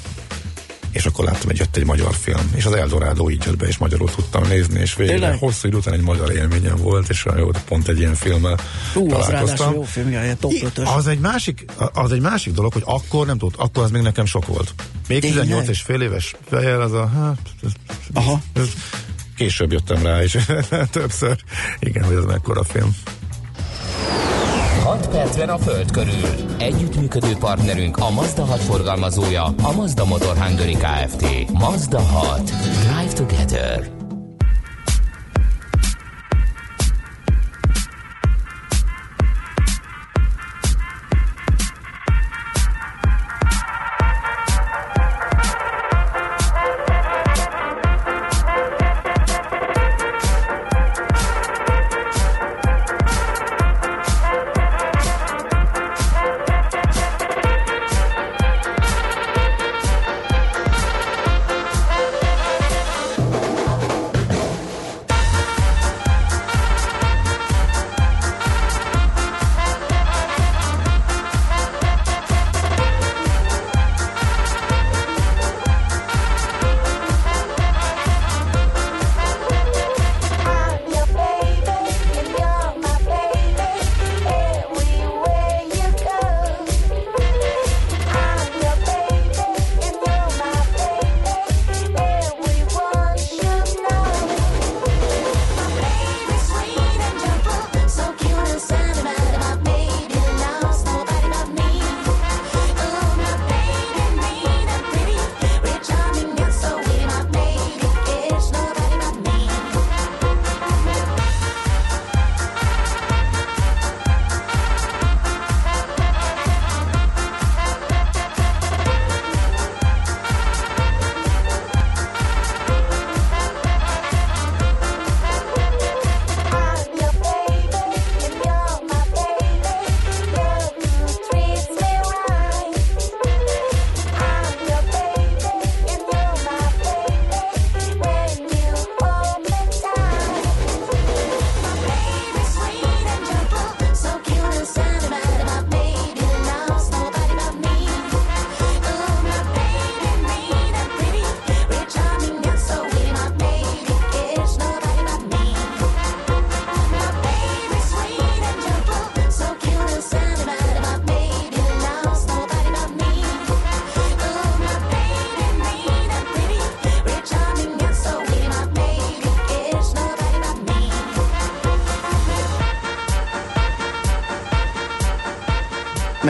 és akkor láttam, hogy jött egy magyar film, és az Eldorado így jött be, és magyarul tudtam nézni, és végre Tényleg? hosszú idő után egy magyar élményem volt, és jó, pont egy ilyen filmmel Ú, az találkoztam. ráadásul jó film, ilyen top I- 5 Az egy, másik, az egy másik dolog, hogy akkor nem tudott, akkor az még nekem sok volt. Még Tényleg? 18 és fél éves fejjel, az a, hát, Aha. később jöttem rá is [laughs] többször. Igen, hogy ez mekkora film. 6 percben a Föld körül. Együttműködő partnerünk a Mazda 6 forgalmazója, a Mazda Motor Hungary Kft. Mazda 6. Drive together.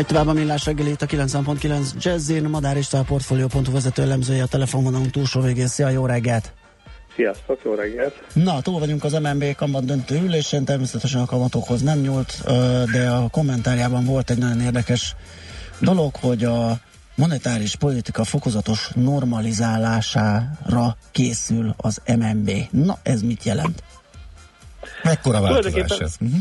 Megy tovább a millás reggeli itt a 90.9 Jazzin, Madár István portfolio.hu vezető elemzője a telefonvonalunk túlsó végén. Szia, jó reggelt! Sziasztok, jó reggelt! Na, túl vagyunk az MNB kamat döntő ülésén, természetesen a kamatokhoz nem nyúlt, de a kommentárjában volt egy nagyon érdekes dolog, hogy a monetáris politika fokozatos normalizálására készül az MNB. Na, ez mit jelent? Mekkora változás ez? Uh-huh.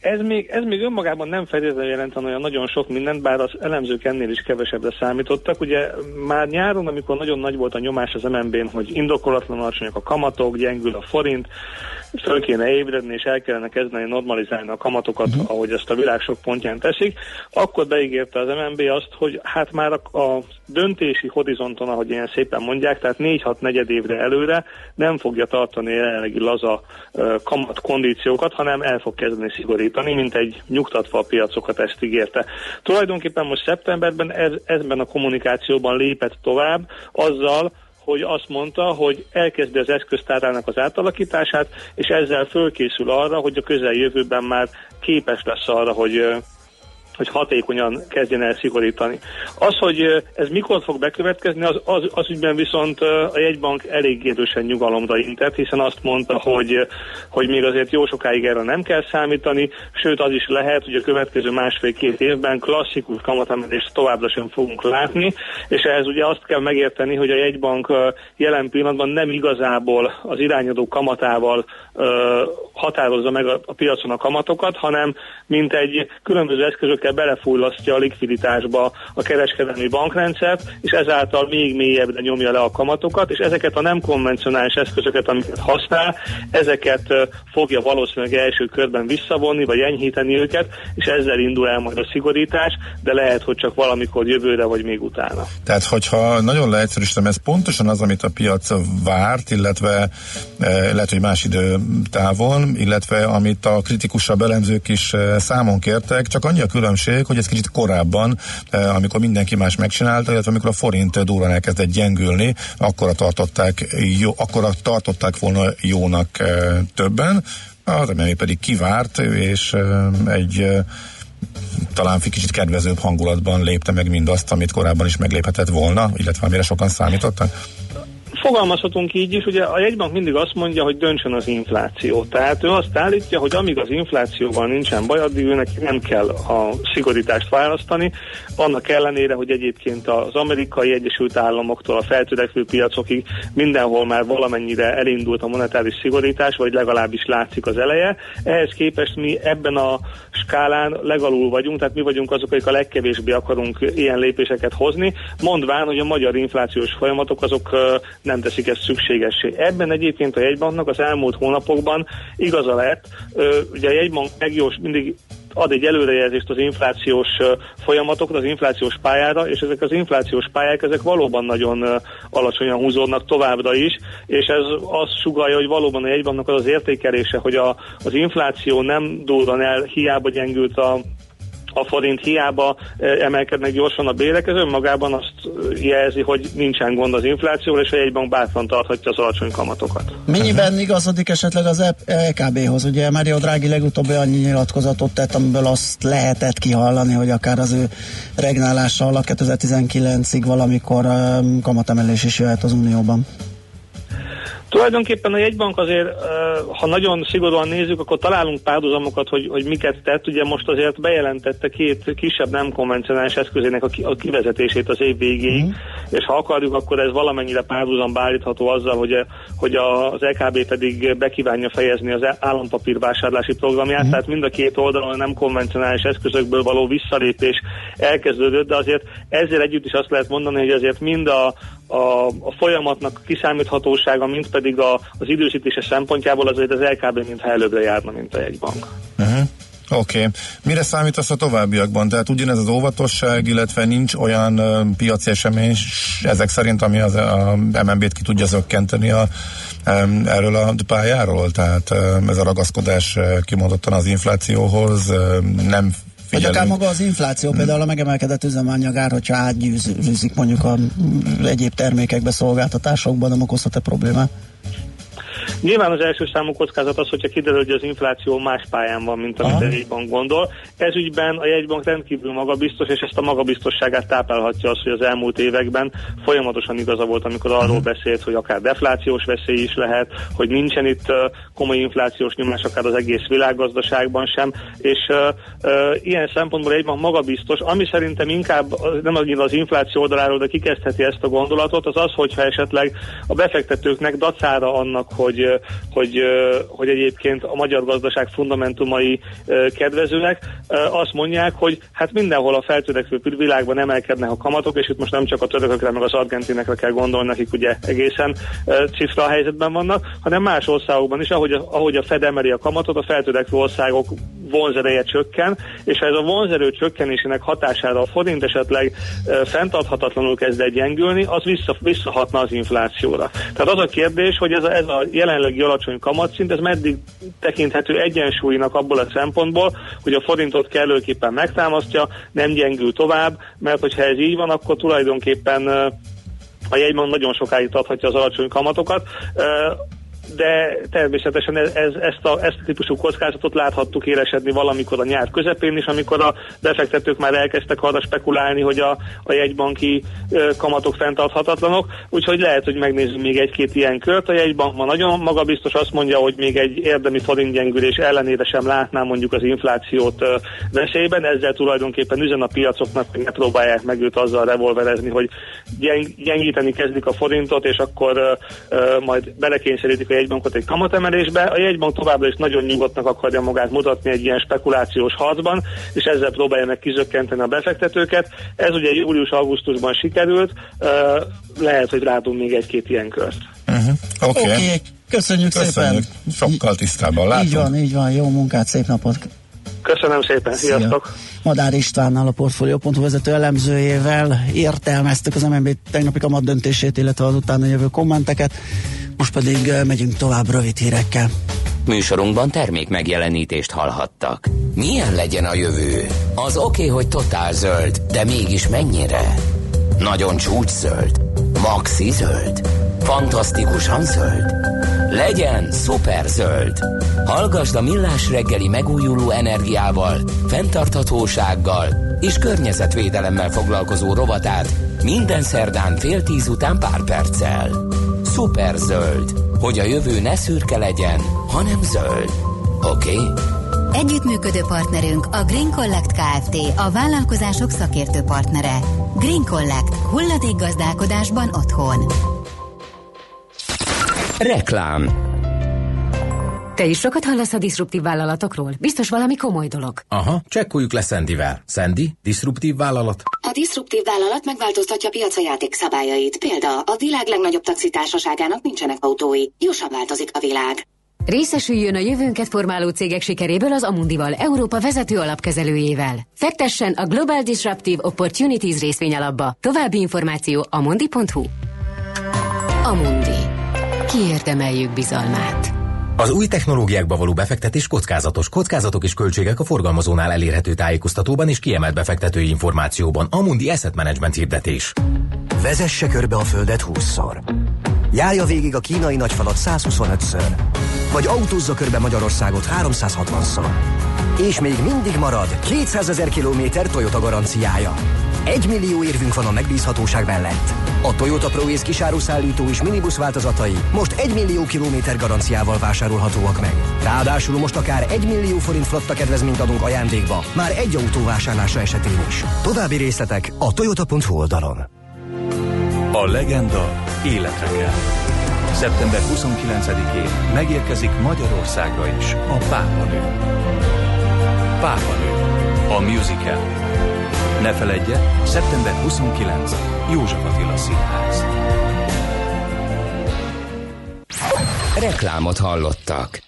Ez még, ez még önmagában nem feltétlenül jelentene olyan nagyon sok mindent, bár az elemzők ennél is kevesebbre számítottak. Ugye már nyáron, amikor nagyon nagy volt a nyomás az MNB-n, hogy indokolatlan alacsonyak a kamatok, gyengül a forint, föl kéne ébredni, és el kellene kezdeni normalizálni a kamatokat, uh-huh. ahogy ezt a világ sok pontján teszik, akkor beígérte az MNB azt, hogy hát már a, döntési horizonton, ahogy ilyen szépen mondják, tehát 4-6 negyed évre előre nem fogja tartani jelenlegi laza kamat kondíciókat, hanem el fog kezdeni szigorítani, mint egy nyugtatva a piacokat ezt ígérte. Tulajdonképpen most szeptemberben ez, ezben a kommunikációban lépett tovább azzal, hogy azt mondta, hogy elkezdi az eszköztárának az átalakítását, és ezzel fölkészül arra, hogy a közeljövőben már képes lesz arra, hogy hogy hatékonyan kezdjen el szigorítani. Az, hogy ez mikor fog bekövetkezni, az, az, az ügyben viszont a jegybank elég erősen nyugalomra intett, hiszen azt mondta, hogy, hogy még azért jó sokáig erre nem kell számítani, sőt az is lehet, hogy a következő másfél-két évben klasszikus kamatemelést továbbra sem fogunk látni, és ehhez ugye azt kell megérteni, hogy a jegybank jelen pillanatban nem igazából az irányadó kamatával határozza meg a piacon a kamatokat, hanem mint egy különböző eszközökkel belefullasztja a likviditásba a kereskedelmi bankrendszert, és ezáltal még mélyebbre nyomja le a kamatokat, és ezeket a nem konvencionális eszközöket, amiket használ, ezeket fogja valószínűleg első körben visszavonni, vagy enyhíteni őket, és ezzel indul el majd a szigorítás, de lehet, hogy csak valamikor jövőre, vagy még utána. Tehát, hogyha nagyon leegyszerűsítem, ez pontosan az, amit a piac várt, illetve eh, lehet, hogy más időtávon, illetve amit a kritikusabb elemzők is eh, számon kértek, csak annyi a különbség, hogy ez kicsit korábban, eh, amikor mindenki más megcsinálta, illetve amikor a forint durran elkezdett gyengülni, akkora tartották, jó, akkora tartották volna jónak eh, többen, az MNB pedig kivárt, és eh, egy talán kicsit kedvezőbb hangulatban lépte meg mindazt, amit korábban is megléphetett volna, illetve amire sokan számítottak? Fogalmazhatunk így is, ugye a jegybank mindig azt mondja, hogy döntsön az infláció. Tehát ő azt állítja, hogy amíg az inflációval nincsen baj, addig őnek nem kell a szigorítást választani, annak ellenére, hogy egyébként az amerikai Egyesült Államoktól a feltörekvő piacokig mindenhol már valamennyire elindult a monetáris szigorítás, vagy legalábbis látszik az eleje. Ehhez képest mi ebben a skálán legalul vagyunk, tehát mi vagyunk azok, akik a legkevésbé akarunk ilyen lépéseket hozni, mondván, hogy a magyar inflációs folyamatok azok nem teszik ezt szükségessé. Ebben egyébként a jegybanknak az elmúlt hónapokban igaza lett, ugye a jegybank megjós mindig ad egy előrejelzést az inflációs folyamatokra, az inflációs pályára, és ezek az inflációs pályák, ezek valóban nagyon alacsonyan húzódnak továbbra is, és ez azt sugalja, hogy valóban a jegybanknak az az értékelése, hogy a, az infláció nem durran el, hiába gyengült a a forint hiába eh, emelkednek gyorsan a bérek, ez önmagában azt eh, jelzi, hogy nincsen gond az inflációval, és a jegybank bátran tarthatja az alacsony kamatokat. Mennyiben igazodik esetleg az EKB-hoz? Ugye Mario Draghi legutóbbi annyi nyilatkozatot tett, amiből azt lehetett kihallani, hogy akár az ő regnálása alatt 2019-ig valamikor kamatemelés is jöhet az Unióban. Tulajdonképpen a jegybank azért, ha nagyon szigorúan nézzük, akkor találunk párhuzamokat, hogy, hogy miket tett. Ugye most azért bejelentette két kisebb nem konvencionális eszközének a, ki, a kivezetését az év végéig, mm. és ha akarjuk, akkor ez valamennyire párhuzamba állítható azzal, hogy, hogy az EKB pedig bekívánja fejezni az állampapírvásárlási programját, mm. tehát mind a két oldalon a nem konvencionális eszközökből való visszalépés elkezdődött, de azért ezzel együtt is azt lehet mondani, hogy azért mind a, a, a folyamatnak kiszámíthatósága, mint pedig a, az idősítése szempontjából azért az LKB mintha előbbre járna, mint a jegybank. Uh-huh. Oké. Okay. Mire számítasz a továbbiakban? Tehát ugyanez az óvatosság, illetve nincs olyan uh, piaci esemény ezek szerint, ami az a MNB-t ki tudja zökkenteni a, um, erről a pályáról? Tehát um, ez a ragaszkodás uh, kimondottan az inflációhoz uh, nem vagy akár maga az infláció, például a megemelkedett üzemanyagár, hogyha átgyűrűzik mondjuk a egyéb termékekbe, szolgáltatásokban, nem okozhat-e problémát? Nyilván az első számú kockázat az, hogyha kiderül, hogy az infláció más pályán van, mint amit a jegybank gondol. Ez ügyben a jegybank rendkívül magabiztos, és ezt a magabiztosságát táplálhatja az, hogy az elmúlt években folyamatosan igaza volt, amikor arról beszélt, hogy akár deflációs veszély is lehet, hogy nincsen itt komoly inflációs nyomás akár az egész világgazdaságban sem, és uh, uh, ilyen szempontból egy magabiztos, ami szerintem inkább nem annyira az infláció oldaláról, de kikezdheti ezt a gondolatot, az az, hogyha esetleg a befektetőknek dacára annak, hogy, hogy, hogy egyébként a magyar gazdaság fundamentumai kedvezőek, uh, azt mondják, hogy hát mindenhol a feltörekvő világban emelkednek a kamatok, és itt most nem csak a törökökre, meg az argentinekre kell gondolni, akik ugye egészen cifra helyzetben vannak, hanem más országokban is, ahogy a, ahogy a Fed emeli a kamatot, a feltörekvő országok vonzereje csökken, és ha ez a vonzerő csökkenésének hatására a forint esetleg uh, fenntarthatatlanul kezd el gyengülni, az vissza, visszahatna az inflációra. Tehát az a kérdés, hogy ez a, ez a jelenlegi alacsony kamatszint, ez meddig tekinthető egyensúlynak abból a szempontból, hogy a forintot kellőképpen megtámasztja, nem gyengül tovább, mert hogyha ez így van, akkor tulajdonképpen uh, a jegybank nagyon sokáig tarthatja az alacsony kamatokat, uh, de természetesen ez, ez, ezt, a, ezt a típusú kockázatot láthattuk élesedni valamikor a nyár közepén is, amikor a befektetők már elkezdtek arra spekulálni, hogy a, a jegybanki ö, kamatok fenntarthatatlanok, úgyhogy lehet, hogy megnézzük még egy-két ilyen kört. A jegybank ma nagyon magabiztos azt mondja, hogy még egy érdemi forintgyengülés ellenére sem látná mondjuk az inflációt ö, veszélyben, ezzel tulajdonképpen üzen a piacoknak, hogy ne próbálják meg őt azzal revolverezni, hogy gyeng, gyengíteni kezdik a forintot, és akkor ö, ö, majd belekényszerítik a jegybankot egy kamatemelésbe. A jegybank továbbra is nagyon nyugodtnak akarja magát mutatni egy ilyen spekulációs harcban, és ezzel próbálja meg kizökkenteni a befektetőket. Ez ugye július-augusztusban sikerült, lehet, hogy látunk még egy-két ilyen kört. Uh-huh. Oké. Oké, okay, köszönjük, Köszönjük. szépen. Sokkal tisztában látunk. Így van, így van, jó munkát, szép napot. Köszönöm szépen, Szia. sziasztok! Madár Istvánnal a Portfolio.hu vezető elemzőjével értelmeztük az MNB tegnapi kamat döntését, illetve az utána jövő kommenteket. Most pedig megyünk tovább rövid hírekkel. Műsorunkban termék megjelenítést hallhattak. Milyen legyen a jövő? Az oké, hogy totál zöld, de mégis mennyire? Nagyon csúcs zöld? Maxi zöld? Fantasztikusan zöld? Legyen szuper zöld! Hallgasd a Millás reggeli megújuló energiával, fenntarthatósággal és környezetvédelemmel foglalkozó rovatát minden szerdán fél tíz után pár perccel. Szuper zöld, hogy a jövő ne szürke legyen, hanem zöld. Oké? Okay? Együttműködő partnerünk a Green Collect Kft. A vállalkozások szakértő partnere. Green Collect. Hulladék gazdálkodásban otthon. Reklám Te is sokat hallasz a diszruptív vállalatokról? Biztos valami komoly dolog. Aha, csekkoljuk le Szendivel. Szendi, diszruptív vállalat? A diszruptív vállalat megváltoztatja piaca játékszabályait. Példa, a világ legnagyobb taxitársaságának nincsenek autói. Gyorsan változik a világ. Részesüljön a jövőnket formáló cégek sikeréből az Amundival, Európa vezető alapkezelőjével. Fektessen a Global Disruptive Opportunities részvényalapba. További információ amundi.hu Amundi. Kiérdemeljük bizalmát. Az új technológiákba való befektetés kockázatos. Kockázatok és költségek a forgalmazónál elérhető tájékoztatóban és kiemelt befektetői információban. Amundi Asset Management hirdetés. Vezesse körbe a Földet 20-szor. Járja végig a kínai nagyfalat 125-ször. Vagy autózza körbe Magyarországot 360-szor. És még mindig marad 200 ezer kilométer Toyota garanciája. Egy millió érvünk van a megbízhatóság mellett. A Toyota ProAce kisáruszállító és minibusz változatai most 1 millió kilométer garanciával vásárolhatóak meg. Ráadásul most akár 1 millió forint flotta kedvezményt adunk ajándékba, már egy autó vásárlása esetén is. További részletek a toyota.hu oldalon. A legenda életre kell. Szeptember 29-én megérkezik Magyarországra is a Pápanő. Pápanő. A musical. Ne feledje, szeptember 29. József Attila Színház. Reklámot hallottak.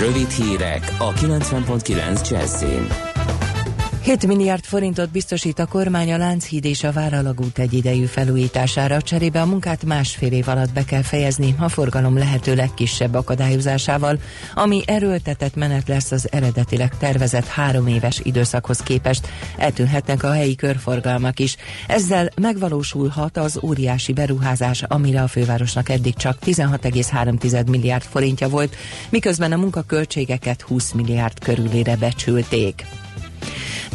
Rövid hírek a 90.9 Jazzin. 7 milliárd forintot biztosít a kormány a Lánchíd és a Váralagút egyidejű felújítására, cserébe a munkát másfél év alatt be kell fejezni a forgalom lehető legkisebb akadályozásával, ami erőltetett menet lesz az eredetileg tervezett három éves időszakhoz képest. Eltűnhetnek a helyi körforgalmak is. Ezzel megvalósulhat az óriási beruházás, amire a fővárosnak eddig csak 16,3 milliárd forintja volt, miközben a munkaköltségeket 20 milliárd körülére becsülték.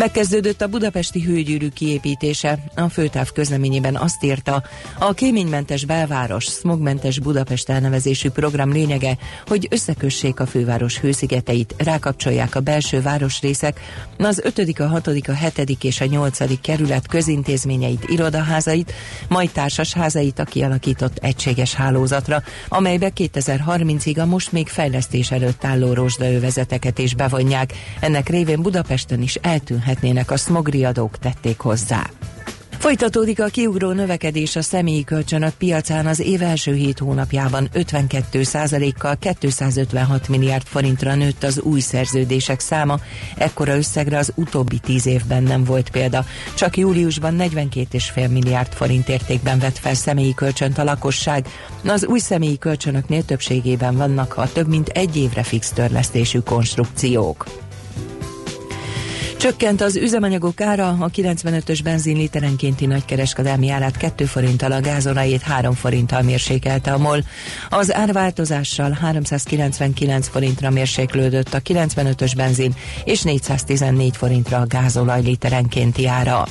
Megkezdődött a budapesti hőgyűrű kiépítése. A főtáv közleményében azt írta, a kéménymentes belváros, smogmentes Budapest elnevezésű program lényege, hogy összekössék a főváros hőszigeteit, rákapcsolják a belső városrészek, az 5., a 6., a 7. és a 8. kerület közintézményeit, irodaházait, majd társasházait a kialakított egységes hálózatra, amelybe 2030-ig a most még fejlesztés előtt álló rozsdaövezeteket is bevonják. Ennek révén Budapesten is eltűnhetnének a smogriadók tették hozzá. Folytatódik a kiugró növekedés a személyi kölcsönök piacán az év első hét hónapjában 52 kal 256 milliárd forintra nőtt az új szerződések száma. Ekkora összegre az utóbbi tíz évben nem volt példa. Csak júliusban 42,5 milliárd forint értékben vett fel személyi kölcsönt a lakosság. Az új személyi kölcsönöknél többségében vannak a több mint egy évre fix törlesztésű konstrukciók. Csökkent az üzemanyagok ára, a 95-ös benzin literenkénti nagykereskedelmi árát 2 forinttal, a gázolajét 3 forinttal mérsékelte a MOL. Az árváltozással 399 forintra mérséklődött a 95-ös benzin, és 414 forintra a gázolaj literenkénti ára.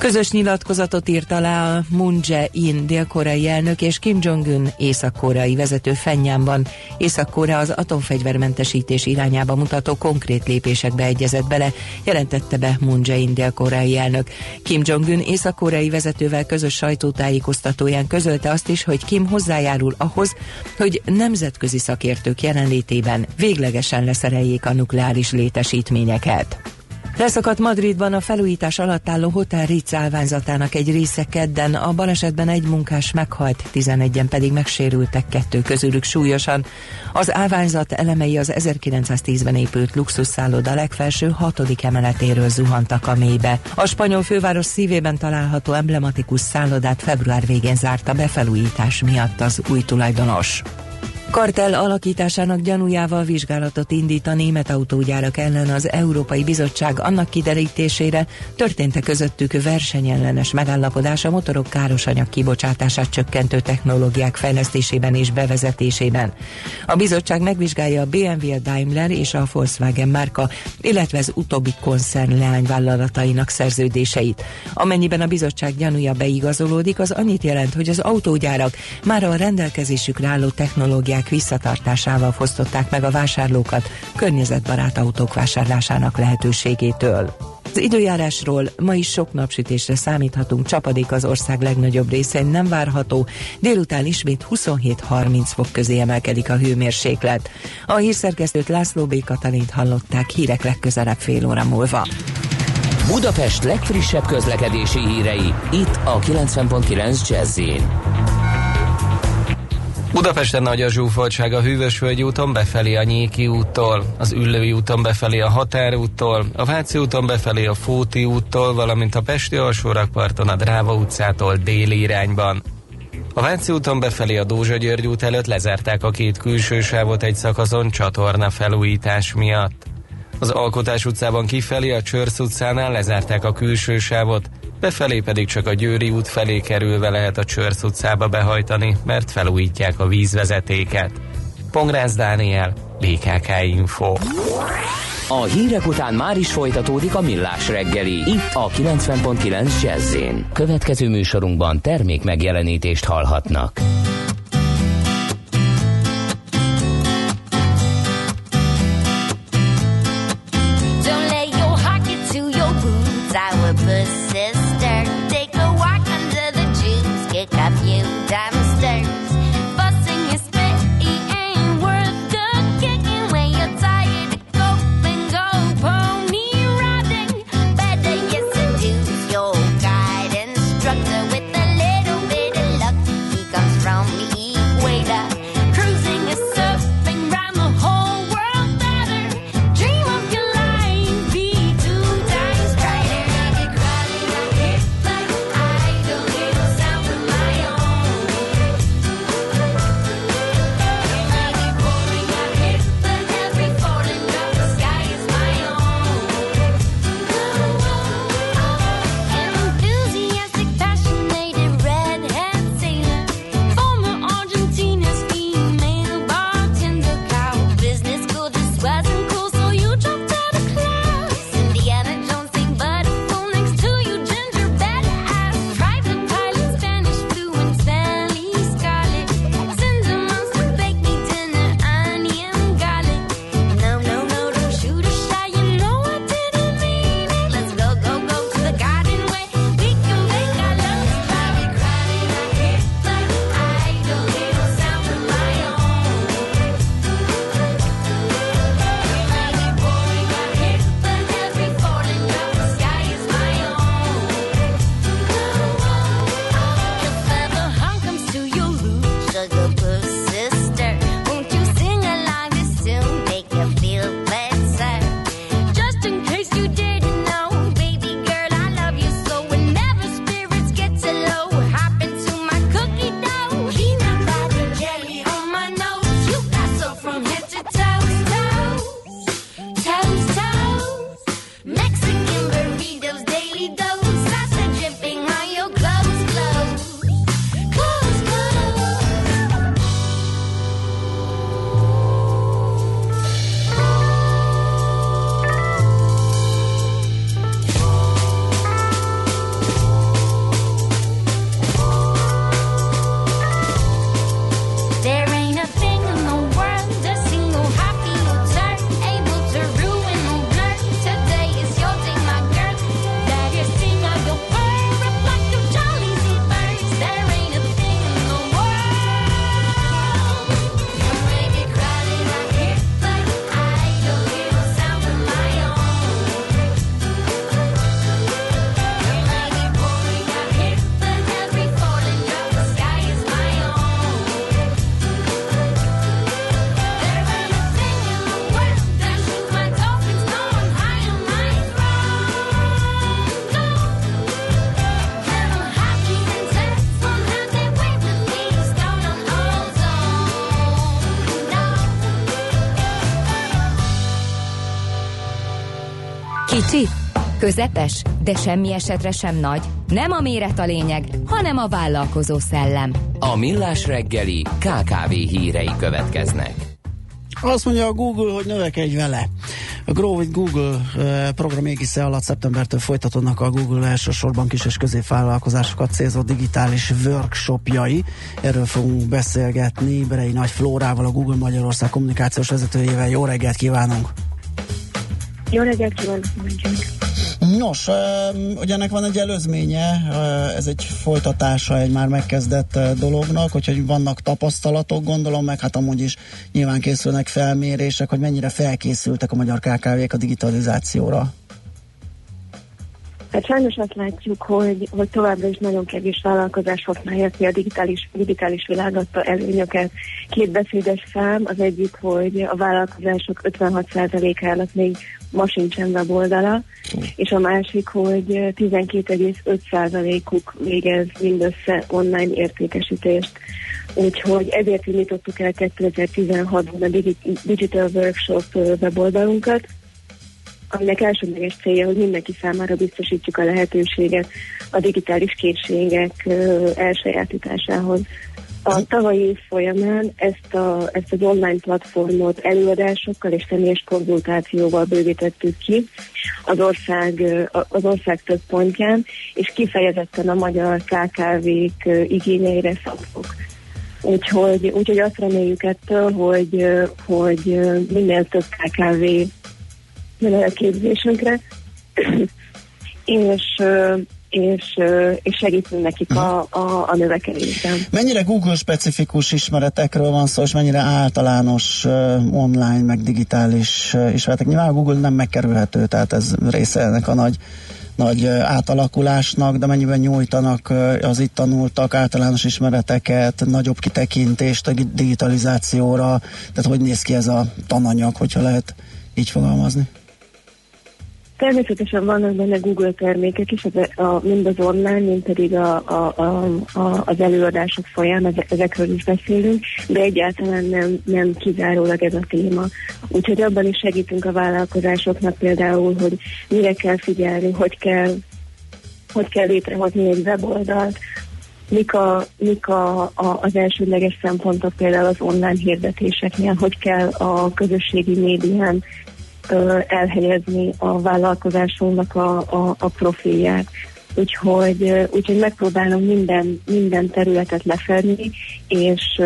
Közös nyilatkozatot írt alá a Moon Jae-in dél-koreai elnök és Kim Jong-un észak-koreai vezető Fenyánban. Észak-Korea az atomfegyvermentesítés irányába mutató konkrét lépésekbe egyezett bele, jelentette be Moon Jae-in dél-koreai elnök. Kim Jong-un észak-koreai vezetővel közös sajtótájékoztatóján közölte azt is, hogy Kim hozzájárul ahhoz, hogy nemzetközi szakértők jelenlétében véglegesen leszereljék a nukleáris létesítményeket. Leszakadt Madridban a felújítás alatt álló Hotel Ritz állványzatának egy része kedden. A balesetben egy munkás meghalt, 11-en pedig megsérültek, kettő közülük súlyosan. Az állványzat elemei az 1910-ben épült luxusszálloda legfelső hatodik emeletéről zuhantak a mélybe. A spanyol főváros szívében található emblematikus szállodát február végén zárta be felújítás miatt az új tulajdonos. Kartell alakításának gyanújával vizsgálatot indít a német autógyárak ellen az Európai Bizottság annak kiderítésére, történte közöttük versenyellenes megállapodás a motorok károsanyag kibocsátását csökkentő technológiák fejlesztésében és bevezetésében. A bizottság megvizsgálja a BMW, a Daimler és a Volkswagen márka, illetve az utóbbi koncern leányvállalatainak szerződéseit. Amennyiben a bizottság gyanúja beigazolódik, az annyit jelent, hogy az autógyárak már a rendelkezésükre álló technológiák technológiák visszatartásával fosztották meg a vásárlókat környezetbarát autók vásárlásának lehetőségétől. Az időjárásról ma is sok napsütésre számíthatunk, csapadék az ország legnagyobb részén nem várható, délután ismét 27-30 fok közé emelkedik a hőmérséklet. A hírszerkesztőt László B. Katalint hallották hírek legközelebb fél óra múlva. Budapest legfrissebb közlekedési hírei, itt a 90.9 jazz Budapesten nagy a zsúfoltság a Hűvösvölgyi úton befelé a Nyéki úttól, az Üllői úton befelé a Határúttól, a Váci úton befelé a Fóti úttól, valamint a Pesti alsórakparton a Dráva utcától déli irányban. A Váci úton befelé a Dózsa György út előtt lezárták a két külső sávot egy szakaszon csatorna felújítás miatt. Az Alkotás utcában kifelé a Csörsz utcánál lezárták a külső sávot, befelé pedig csak a Győri út felé kerülve lehet a Csörsz utcába behajtani, mert felújítják a vízvezetéket. Pongrász Dániel, BKK Info. A hírek után már is folytatódik a millás reggeli, itt a 90.9 jazz Következő műsorunkban termék megjelenítést hallhatnak. Közepes, de semmi esetre sem nagy. Nem a méret a lényeg, hanem a vállalkozó szellem. A Millás reggeli KKV hírei következnek. Azt mondja a Google, hogy növekedj vele. A Grow with Google eh, program égisze alatt szeptembertől folytatódnak a Google elsősorban kis és középvállalkozásokat célzó digitális workshopjai. Erről fogunk beszélgetni Berei Nagy Flórával, a Google Magyarország kommunikációs vezetőjével. Jó reggelt kívánunk! Jó reggelt kívánok mindenkinek! Nos, ugye ennek van egy előzménye, ez egy folytatása egy már megkezdett dolognak, hogy vannak tapasztalatok, gondolom, meg hát amúgy is nyilván készülnek felmérések, hogy mennyire felkészültek a magyar KKV-k a digitalizációra. Hát sajnos azt látjuk, hogy, hogy továbbra is nagyon kevés vállalkozás használja ki a digitális, digitális világ adta előnyöket. Két beszédes szám, az egyik, hogy a vállalkozások 56%-ának még ma sincsen weboldala, és a másik, hogy 12,5%-uk végez mindössze online értékesítést. Úgyhogy ezért indítottuk el 2016-ban a Digi- Digital Workshop weboldalunkat, aminek elsődleges célja, hogy mindenki számára biztosítjuk a lehetőséget a digitális készségek elsajátításához. A tavalyi év folyamán ezt, a, ezt az online platformot előadásokkal és személyes konzultációval bővítettük ki az ország, az ország több pontján, és kifejezetten a magyar KKV-k igényeire szabtuk. Úgyhogy, úgyhogy azt reméljük ettől, hogy, hogy minél több KKV képzésünkre, [clears throat] és, és, és segítünk nekik a, a, a növekedésben. Mennyire Google specifikus ismeretekről van szó, és mennyire általános online, meg digitális uh, ismeretek? Nyilván a Google nem megkerülhető, tehát ez része ennek a nagy nagy átalakulásnak, de mennyiben nyújtanak az itt tanultak általános ismereteket, nagyobb kitekintést a digitalizációra, tehát hogy néz ki ez a tananyag, hogyha lehet így fogalmazni? Természetesen vannak benne Google termékek is, a, a, mind az online, mind pedig a, a, a, a, az előadások ezek, ezekről is beszélünk, de egyáltalán nem, nem kizárólag ez a téma. Úgyhogy abban is segítünk a vállalkozásoknak például, hogy mire kell figyelni, hogy kell, hogy kell létrehozni egy weboldalt, mik, a, mik a, a, az elsődleges szempontok például az online hirdetéseknél, hogy kell a közösségi médián elhelyezni a vállalkozásunknak a, a, a profilját. Úgyhogy, úgyhogy megpróbálom minden, minden területet lefedni, és,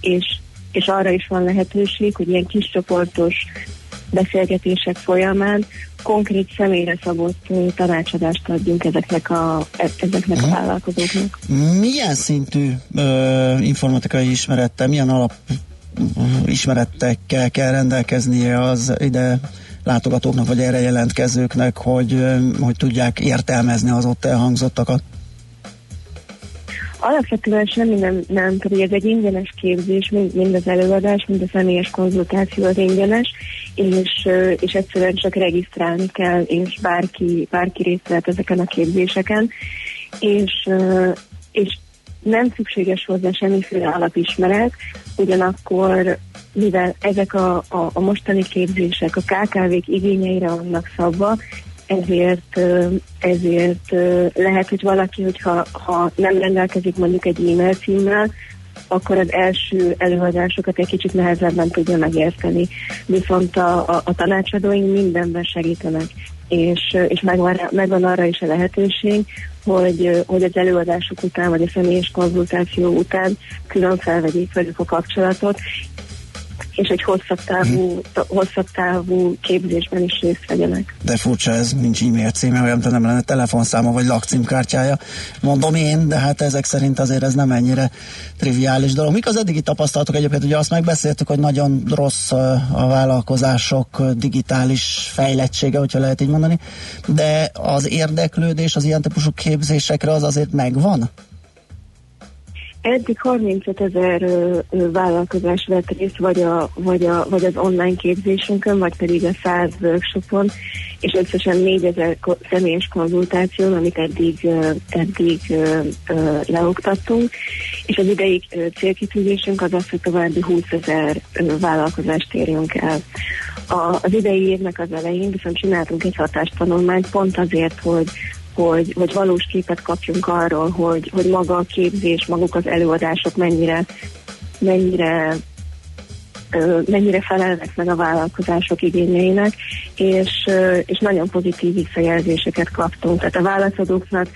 és, és arra is van lehetőség, hogy ilyen kis csoportos beszélgetések folyamán konkrét személyre szabott tanácsadást adjunk ezeknek a, e- ezeknek a vállalkozóknak. Milyen szintű ö, informatikai ismerettel, milyen alap ismerettekkel kell rendelkeznie az ide látogatóknak, vagy erre jelentkezőknek, hogy, hogy tudják értelmezni az ott elhangzottakat? Alapvetően semmi nem, nem pedig ez egy ingyenes képzés, mind, mind az előadás, mind a személyes konzultáció az ingyenes, és, és egyszerűen csak regisztrálni kell, és bárki, bárki részt vehet ezeken a képzéseken, és, és nem szükséges hozzá semmiféle alapismeret, ugyanakkor mivel ezek a, a, a mostani képzések a KKV-k igényeire vannak szabva, ezért, ezért lehet, hogy valaki, hogyha ha nem rendelkezik mondjuk egy e-mail címmel, akkor az első előadásokat egy kicsit nehezebben tudja megérteni. Viszont a, a, a tanácsadóink mindenben segítenek, és, és megvan, megvan arra is a lehetőség, hogy, hogy az előadások után, vagy a személyes konzultáció után külön felvegyék velük a kapcsolatot, és egy hosszabb távú, hosszabb távú képzésben is részt vegyenek. De furcsa ez, nincs e-mail címe, olyan, nem lenne telefonszáma vagy lakcímkártyája. Mondom én, de hát ezek szerint azért ez nem ennyire triviális dolog. Mik az eddigi tapasztalatok egyébként? Ugye azt megbeszéltük, hogy nagyon rossz a vállalkozások digitális fejlettsége, hogyha lehet így mondani, de az érdeklődés az ilyen típusú képzésekre az azért megvan? Eddig 35 ezer vállalkozás vett részt, vagy, a, vagy, a, vagy az online képzésünkön, vagy pedig a 100 workshopon, és összesen 4 ezer személyes konzultáción, amit eddig, eddig leoktattunk, és az idei célkitűzésünk az az, hogy további 20 ezer vállalkozást érjünk el. A, az idei évnek az elején viszont csináltunk egy hatástanulmányt pont azért, hogy hogy, hogy valós képet kapjunk arról, hogy, hogy maga a képzés, maguk az előadások mennyire, mennyire mennyire felelnek meg a vállalkozások igényeinek, és, és nagyon pozitív visszajelzéseket kaptunk. Tehát a válaszadóknak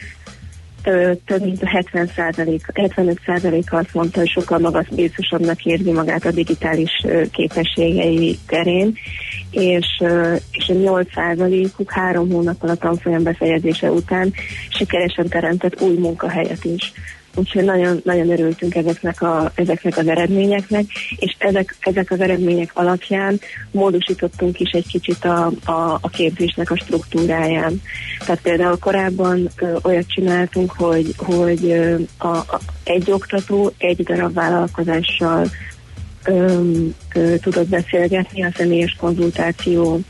több mint a 70% 75 százaléka azt mondta, hogy sokkal magabiztosabbnak érzi magát a digitális képességei terén, és, és a 8 százalékuk három hónappal a tanfolyam befejezése után sikeresen teremtett új munkahelyet is. Úgyhogy nagyon, nagyon örültünk ezeknek, a, ezeknek az eredményeknek, és ezek, ezek az eredmények alapján módosítottunk is egy kicsit a, a, a képzésnek a struktúráján. Tehát például korábban ö, olyat csináltunk, hogy, hogy ö, a, a, egy oktató egy darab vállalkozással ö, ö, tudott beszélgetni a személyes konzultáció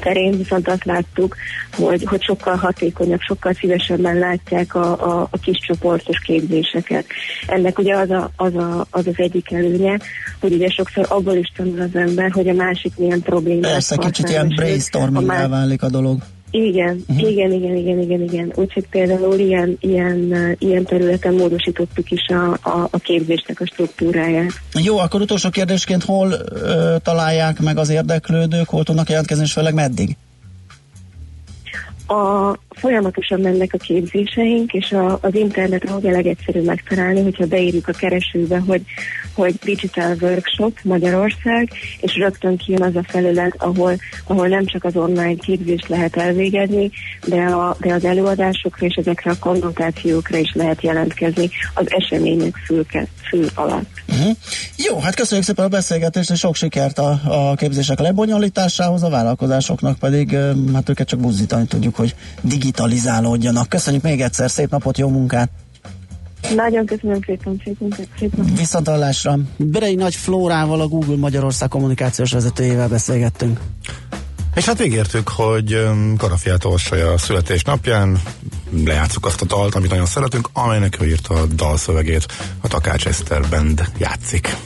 terén, viszont azt láttuk, hogy, hogy sokkal hatékonyabb, sokkal szívesebben látják a, a, a kis csoportos képzéseket. Ennek ugye az, a, az, a, az az egyik előnye, hogy ugye sokszor abból is tanul az ember, hogy a másik milyen problémát Persze, kicsit ilyen és ő- brainstorming a má- válik a dolog. Igen, uh-huh. igen, igen, igen, igen, igen. Úgyhogy például ilyen, ilyen, uh, ilyen területen módosítottuk is a, a, a képzésnek a struktúráját. Jó, akkor utolsó kérdésként hol ö, találják meg az érdeklődők, hol tudnak jelentkezni, és főleg meddig? A, folyamatosan mennek a képzéseink, és a, az interneten ugye legegyszerűbb megtalálni, hogyha beírjuk a keresőbe, hogy, hogy Digital Workshop Magyarország, és rögtön kijön az a felület, ahol, ahol nem csak az online képzést lehet elvégezni, de, a, de az előadásokra és ezekre a konzultációkra is lehet jelentkezni az események fülke, fül alatt. Uh-huh. Jó, hát köszönjük szépen a beszélgetést, és sok sikert a, a képzések lebonyolításához, a vállalkozásoknak pedig, hát őket csak buzdítani tudjuk, hogy digitalizálódjanak. Köszönjük még egyszer, szép napot, jó munkát! Nagyon köszönöm szépen, szép munkát, szép napot. Viszontalásra. Berei Nagy Flórával, a Google Magyarország kommunikációs vezetőjével beszélgettünk. És hát ígértük, hogy Karafiát Orsolya a születésnapján lejátszuk azt a dalt, amit nagyon szeretünk, amelynek ő írta a dalszövegét. A Takács Eszter Band játszik.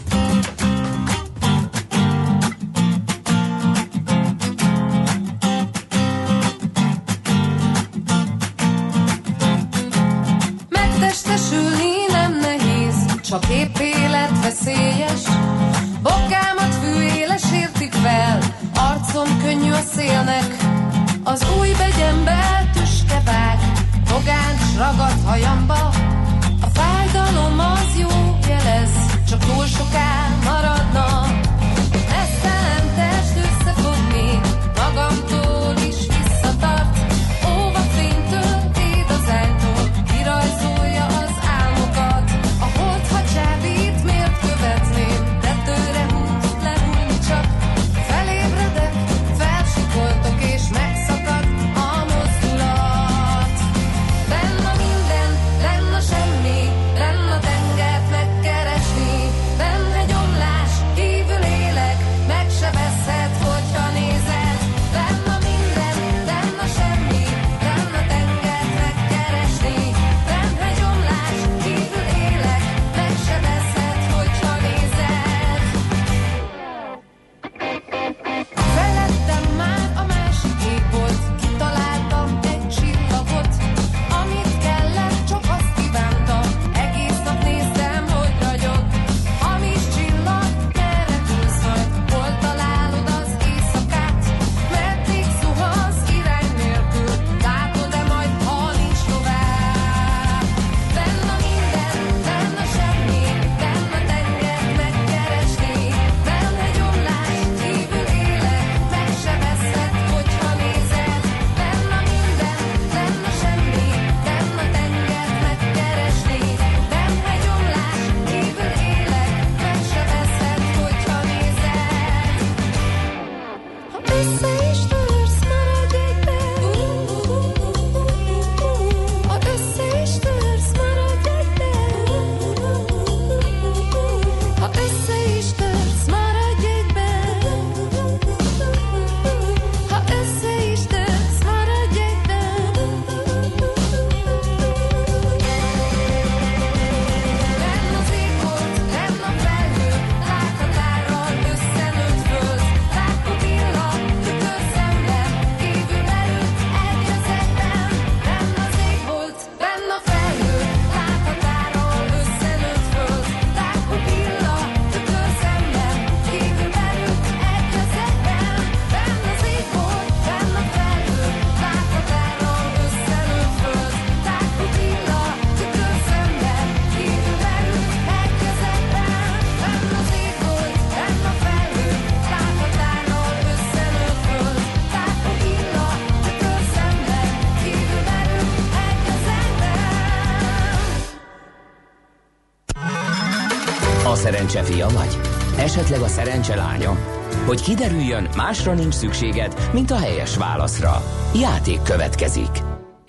Esetleg a szerencse lánya? Hogy kiderüljön, másra nincs szükséged, mint a helyes válaszra. Játék következik.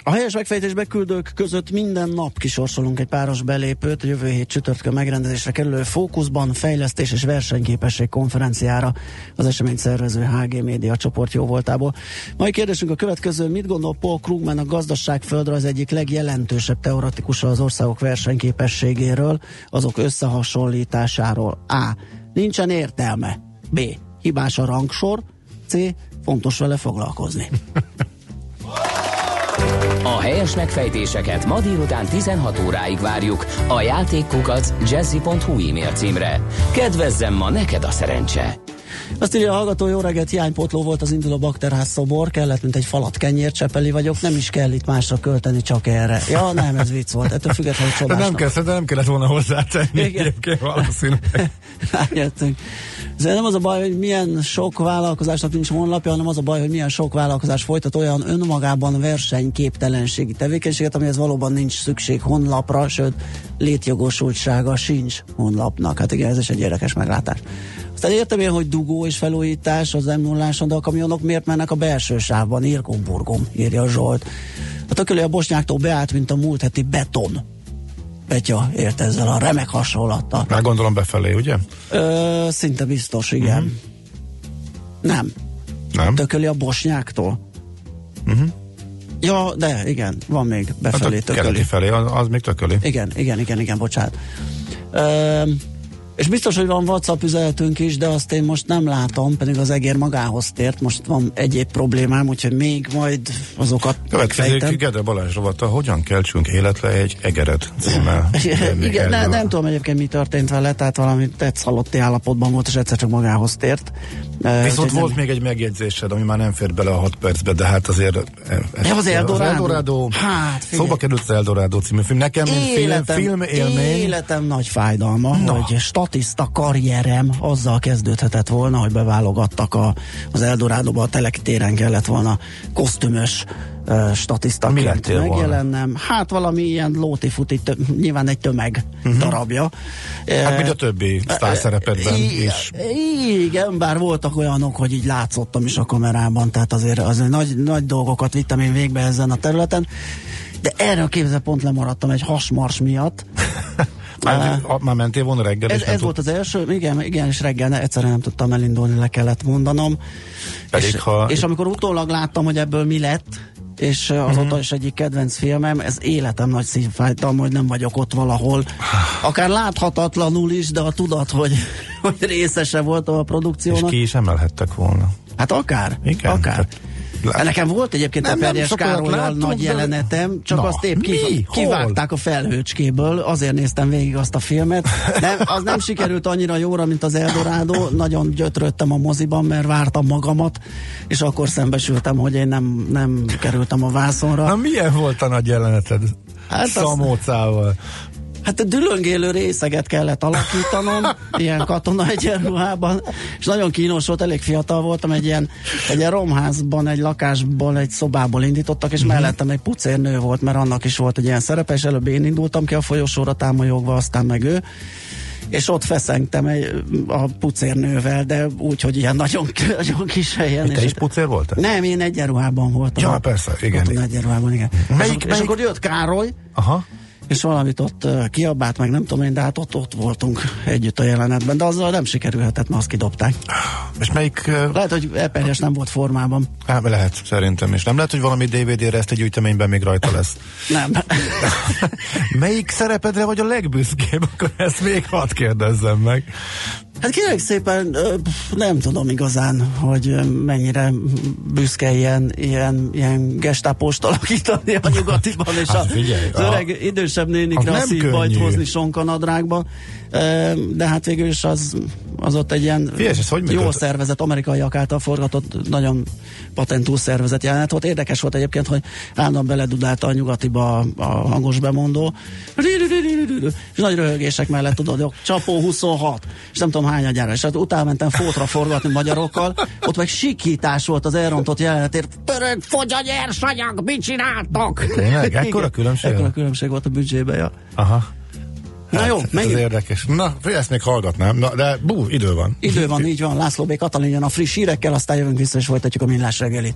A helyes megfejtésbe küldők között minden nap kisorsolunk egy páros belépőt a jövő hét csütörtökön megrendezésre kerülő Fókuszban fejlesztés és versenyképesség konferenciára az esemény szervező HG Média csoport jó voltából. Mai kérdésünk a következő, mit gondol Paul Krugman a gazdaságföldre az egyik legjelentősebb teoretikusa az országok versenyképességéről, azok összehasonlításáról? A. Nincsen értelme. B. Hibás a rangsor. C. Fontos vele foglalkozni. [laughs] A helyes megfejtéseket ma délután 16 óráig várjuk a játékkukac jazzy.hu e-mail címre. Kedvezzem ma neked a szerencse! Azt írja a hallgató, jó reggelt, hiánypotló volt az induló bakterház szobor, kellett, mint egy falat kenyér, csepeli vagyok, nem is kell itt másra költeni, csak erre. Ja, nem, ez vicc volt, ettől függetlenül De csodás. nem, kell, de nem kellett volna hozzátenni egyébként valószínűleg. [laughs] Rájöttünk. Ez nem az a baj, hogy milyen sok vállalkozásnak nincs honlapja, hanem az a baj, hogy milyen sok vállalkozás folytat olyan önmagában versenyképtelenségi tevékenységet, amihez valóban nincs szükség honlapra, sőt, létjogosultsága sincs honlapnak. Hát igen, ez is egy érdekes meglátás. Aztán értem én, hogy dugó és felújítás az m 0 de a kamionok miért mennek a belső sávban? Irgum-burgum, írja Zsolt. A tököli a bosnyáktól beállt, mint a múlt heti beton. Petya ért ezzel a remek hasonlattal. Már gondolom befelé, ugye? Ö, szinte biztos, igen. Mm-hmm. Nem. Nem? Tököli a bosnyáktól. Uh-huh. Ja, de igen, van még befelé Hát tököli. keleti felé, az, az még tököli. Igen, igen, igen, igen, bocsánat. Ö, és biztos, hogy van WhatsApp üzenetünk is, de azt én most nem látom, pedig az egér magához tért, most van egyéb problémám, úgyhogy még majd azokat megfejtem. Gede Balázs rovata, hogyan keltsünk életre egy egeret címmel. [laughs] Igen, ne, nem tudom egyébként mi történt vele, tehát valami tetsz halotti állapotban volt, és egyszer csak magához tért. Viszont volt még egy megjegyzésed, ami már nem fér bele a 6 percbe, de hát azért... Ez, Ja, az Eldorado? Eldorado Hát, figyelj. Szóba került az Eldorado című film. Nekem, mint film, életem, film élmény, életem nagy fájdalma, no. hogy statiszta karrierem azzal kezdődhetett volna, hogy beválogattak a, az Eldorádóba, a Telekitéren kellett volna kosztümös uh, statisztaként lettél volna? megjelennem. Hát valami ilyen lóti-futi, tö- nyilván egy tömeg uh-huh. darabja. hát mint a többi sztárszerepedben I- is. Igen, bár voltak olyanok, hogy így látszottam is a kamerában, tehát azért, azért nagy, nagy dolgokat vittem én végbe ezen a területen, de erről képzel pont lemaradtam egy hasmars miatt. Már, már mentél volna reggel, Ez, és ez volt az első, igen, igen, és reggel egyszerűen nem tudtam elindulni, le kellett mondanom. Pedig és, ha- és amikor utólag láttam, hogy ebből mi lett, és azóta Mhm. is egyik kedvenc filmem, ez életem nagy szívfájtalma, hogy nem vagyok ott valahol. Akár láthatatlanul is, de a tudat, hogy, hogy részese voltam a És produkciónak. ki is emelhettek volna. Hát akár, Igen, akár. tehát- Hát nekem volt egyébként Nem, a Perjes Károlyal nagy de- jelenetem, csak Na, azt épp ki, kivágták a felhőcskéből, azért néztem végig azt a filmet. Nem, az nem sikerült annyira jóra, mint az Eldorado, nagyon gyötrődtem a moziban, mert vártam magamat, és akkor szembesültem, hogy én nem, nem kerültem a vászonra. Na milyen volt a nagy jeleneted? Hát Hát az- Szamócával. Hát a dülöngélő részeget kellett alakítanom, [laughs] ilyen katona egyenruhában, és nagyon kínos volt, elég fiatal voltam, egy ilyen, egy ilyen romházban, egy lakásból, egy szobából indítottak, és mellettem egy pucérnő volt, mert annak is volt egy ilyen szerepe, és előbb én indultam ki a folyosóra támolyogva, aztán meg ő és ott feszengtem egy, a pucérnővel, de úgy, hogy ilyen nagyon, nagyon kis helyen. Te és is pucér voltál? Nem, én egyenruhában voltam. Ja, persze, igen. Voltam egyenruhában, igen. Melyik- és, és melyik- akkor jött Károly, Aha. És valamit ott kiabált, meg nem tudom én, de hát ott, ott voltunk együtt a jelenetben, de azzal nem sikerülhetett, mert azt kidobták. És melyik... Lehet, hogy Eperjes nem volt formában. hát, lehet, szerintem is. Nem lehet, hogy valami DVD-re ezt egy gyűjteményben még rajta lesz. Nem. [laughs] Melyik szerepedre vagy a legbüszkébb? Akkor ezt még hadd kérdezzem meg. Hát kérlek szépen, nem tudom igazán, hogy mennyire büszke ilyen, ilyen, ilyen gestápost alakítani a nyugatiban, és Hát a, figyelj, az a- öreg idősebb nénikre az a szívbajt hozni sonkanadrágban, Ö, de hát végül is az, az ott egy ilyen Figyelj, ez hogy jó szervezet, amerikaiak által forgatott, nagyon patentú szervezet jelenet volt. Érdekes volt egyébként, hogy állandóan beledudálta a nyugatiba a, hangos bemondó, és nagy röhögések mellett tudod, csapó 26, és nem tudom hány agyára, és hát utána mentem fótra forgatni magyarokkal, ott meg sikítás volt az elrontott jelenetért, török fogy a nyersanyag, mit csináltok? Tényleg? Ekkora különbség? Ekkora különbség volt a büdzsébe, ja. Aha. Na jó, ez menjünk. érdekes. Na, ezt még hallgatnám, Na, de bú, idő van. Idő van, így van. László B. Katalin jön a friss hírekkel, aztán jövünk vissza és folytatjuk a millás reggelit.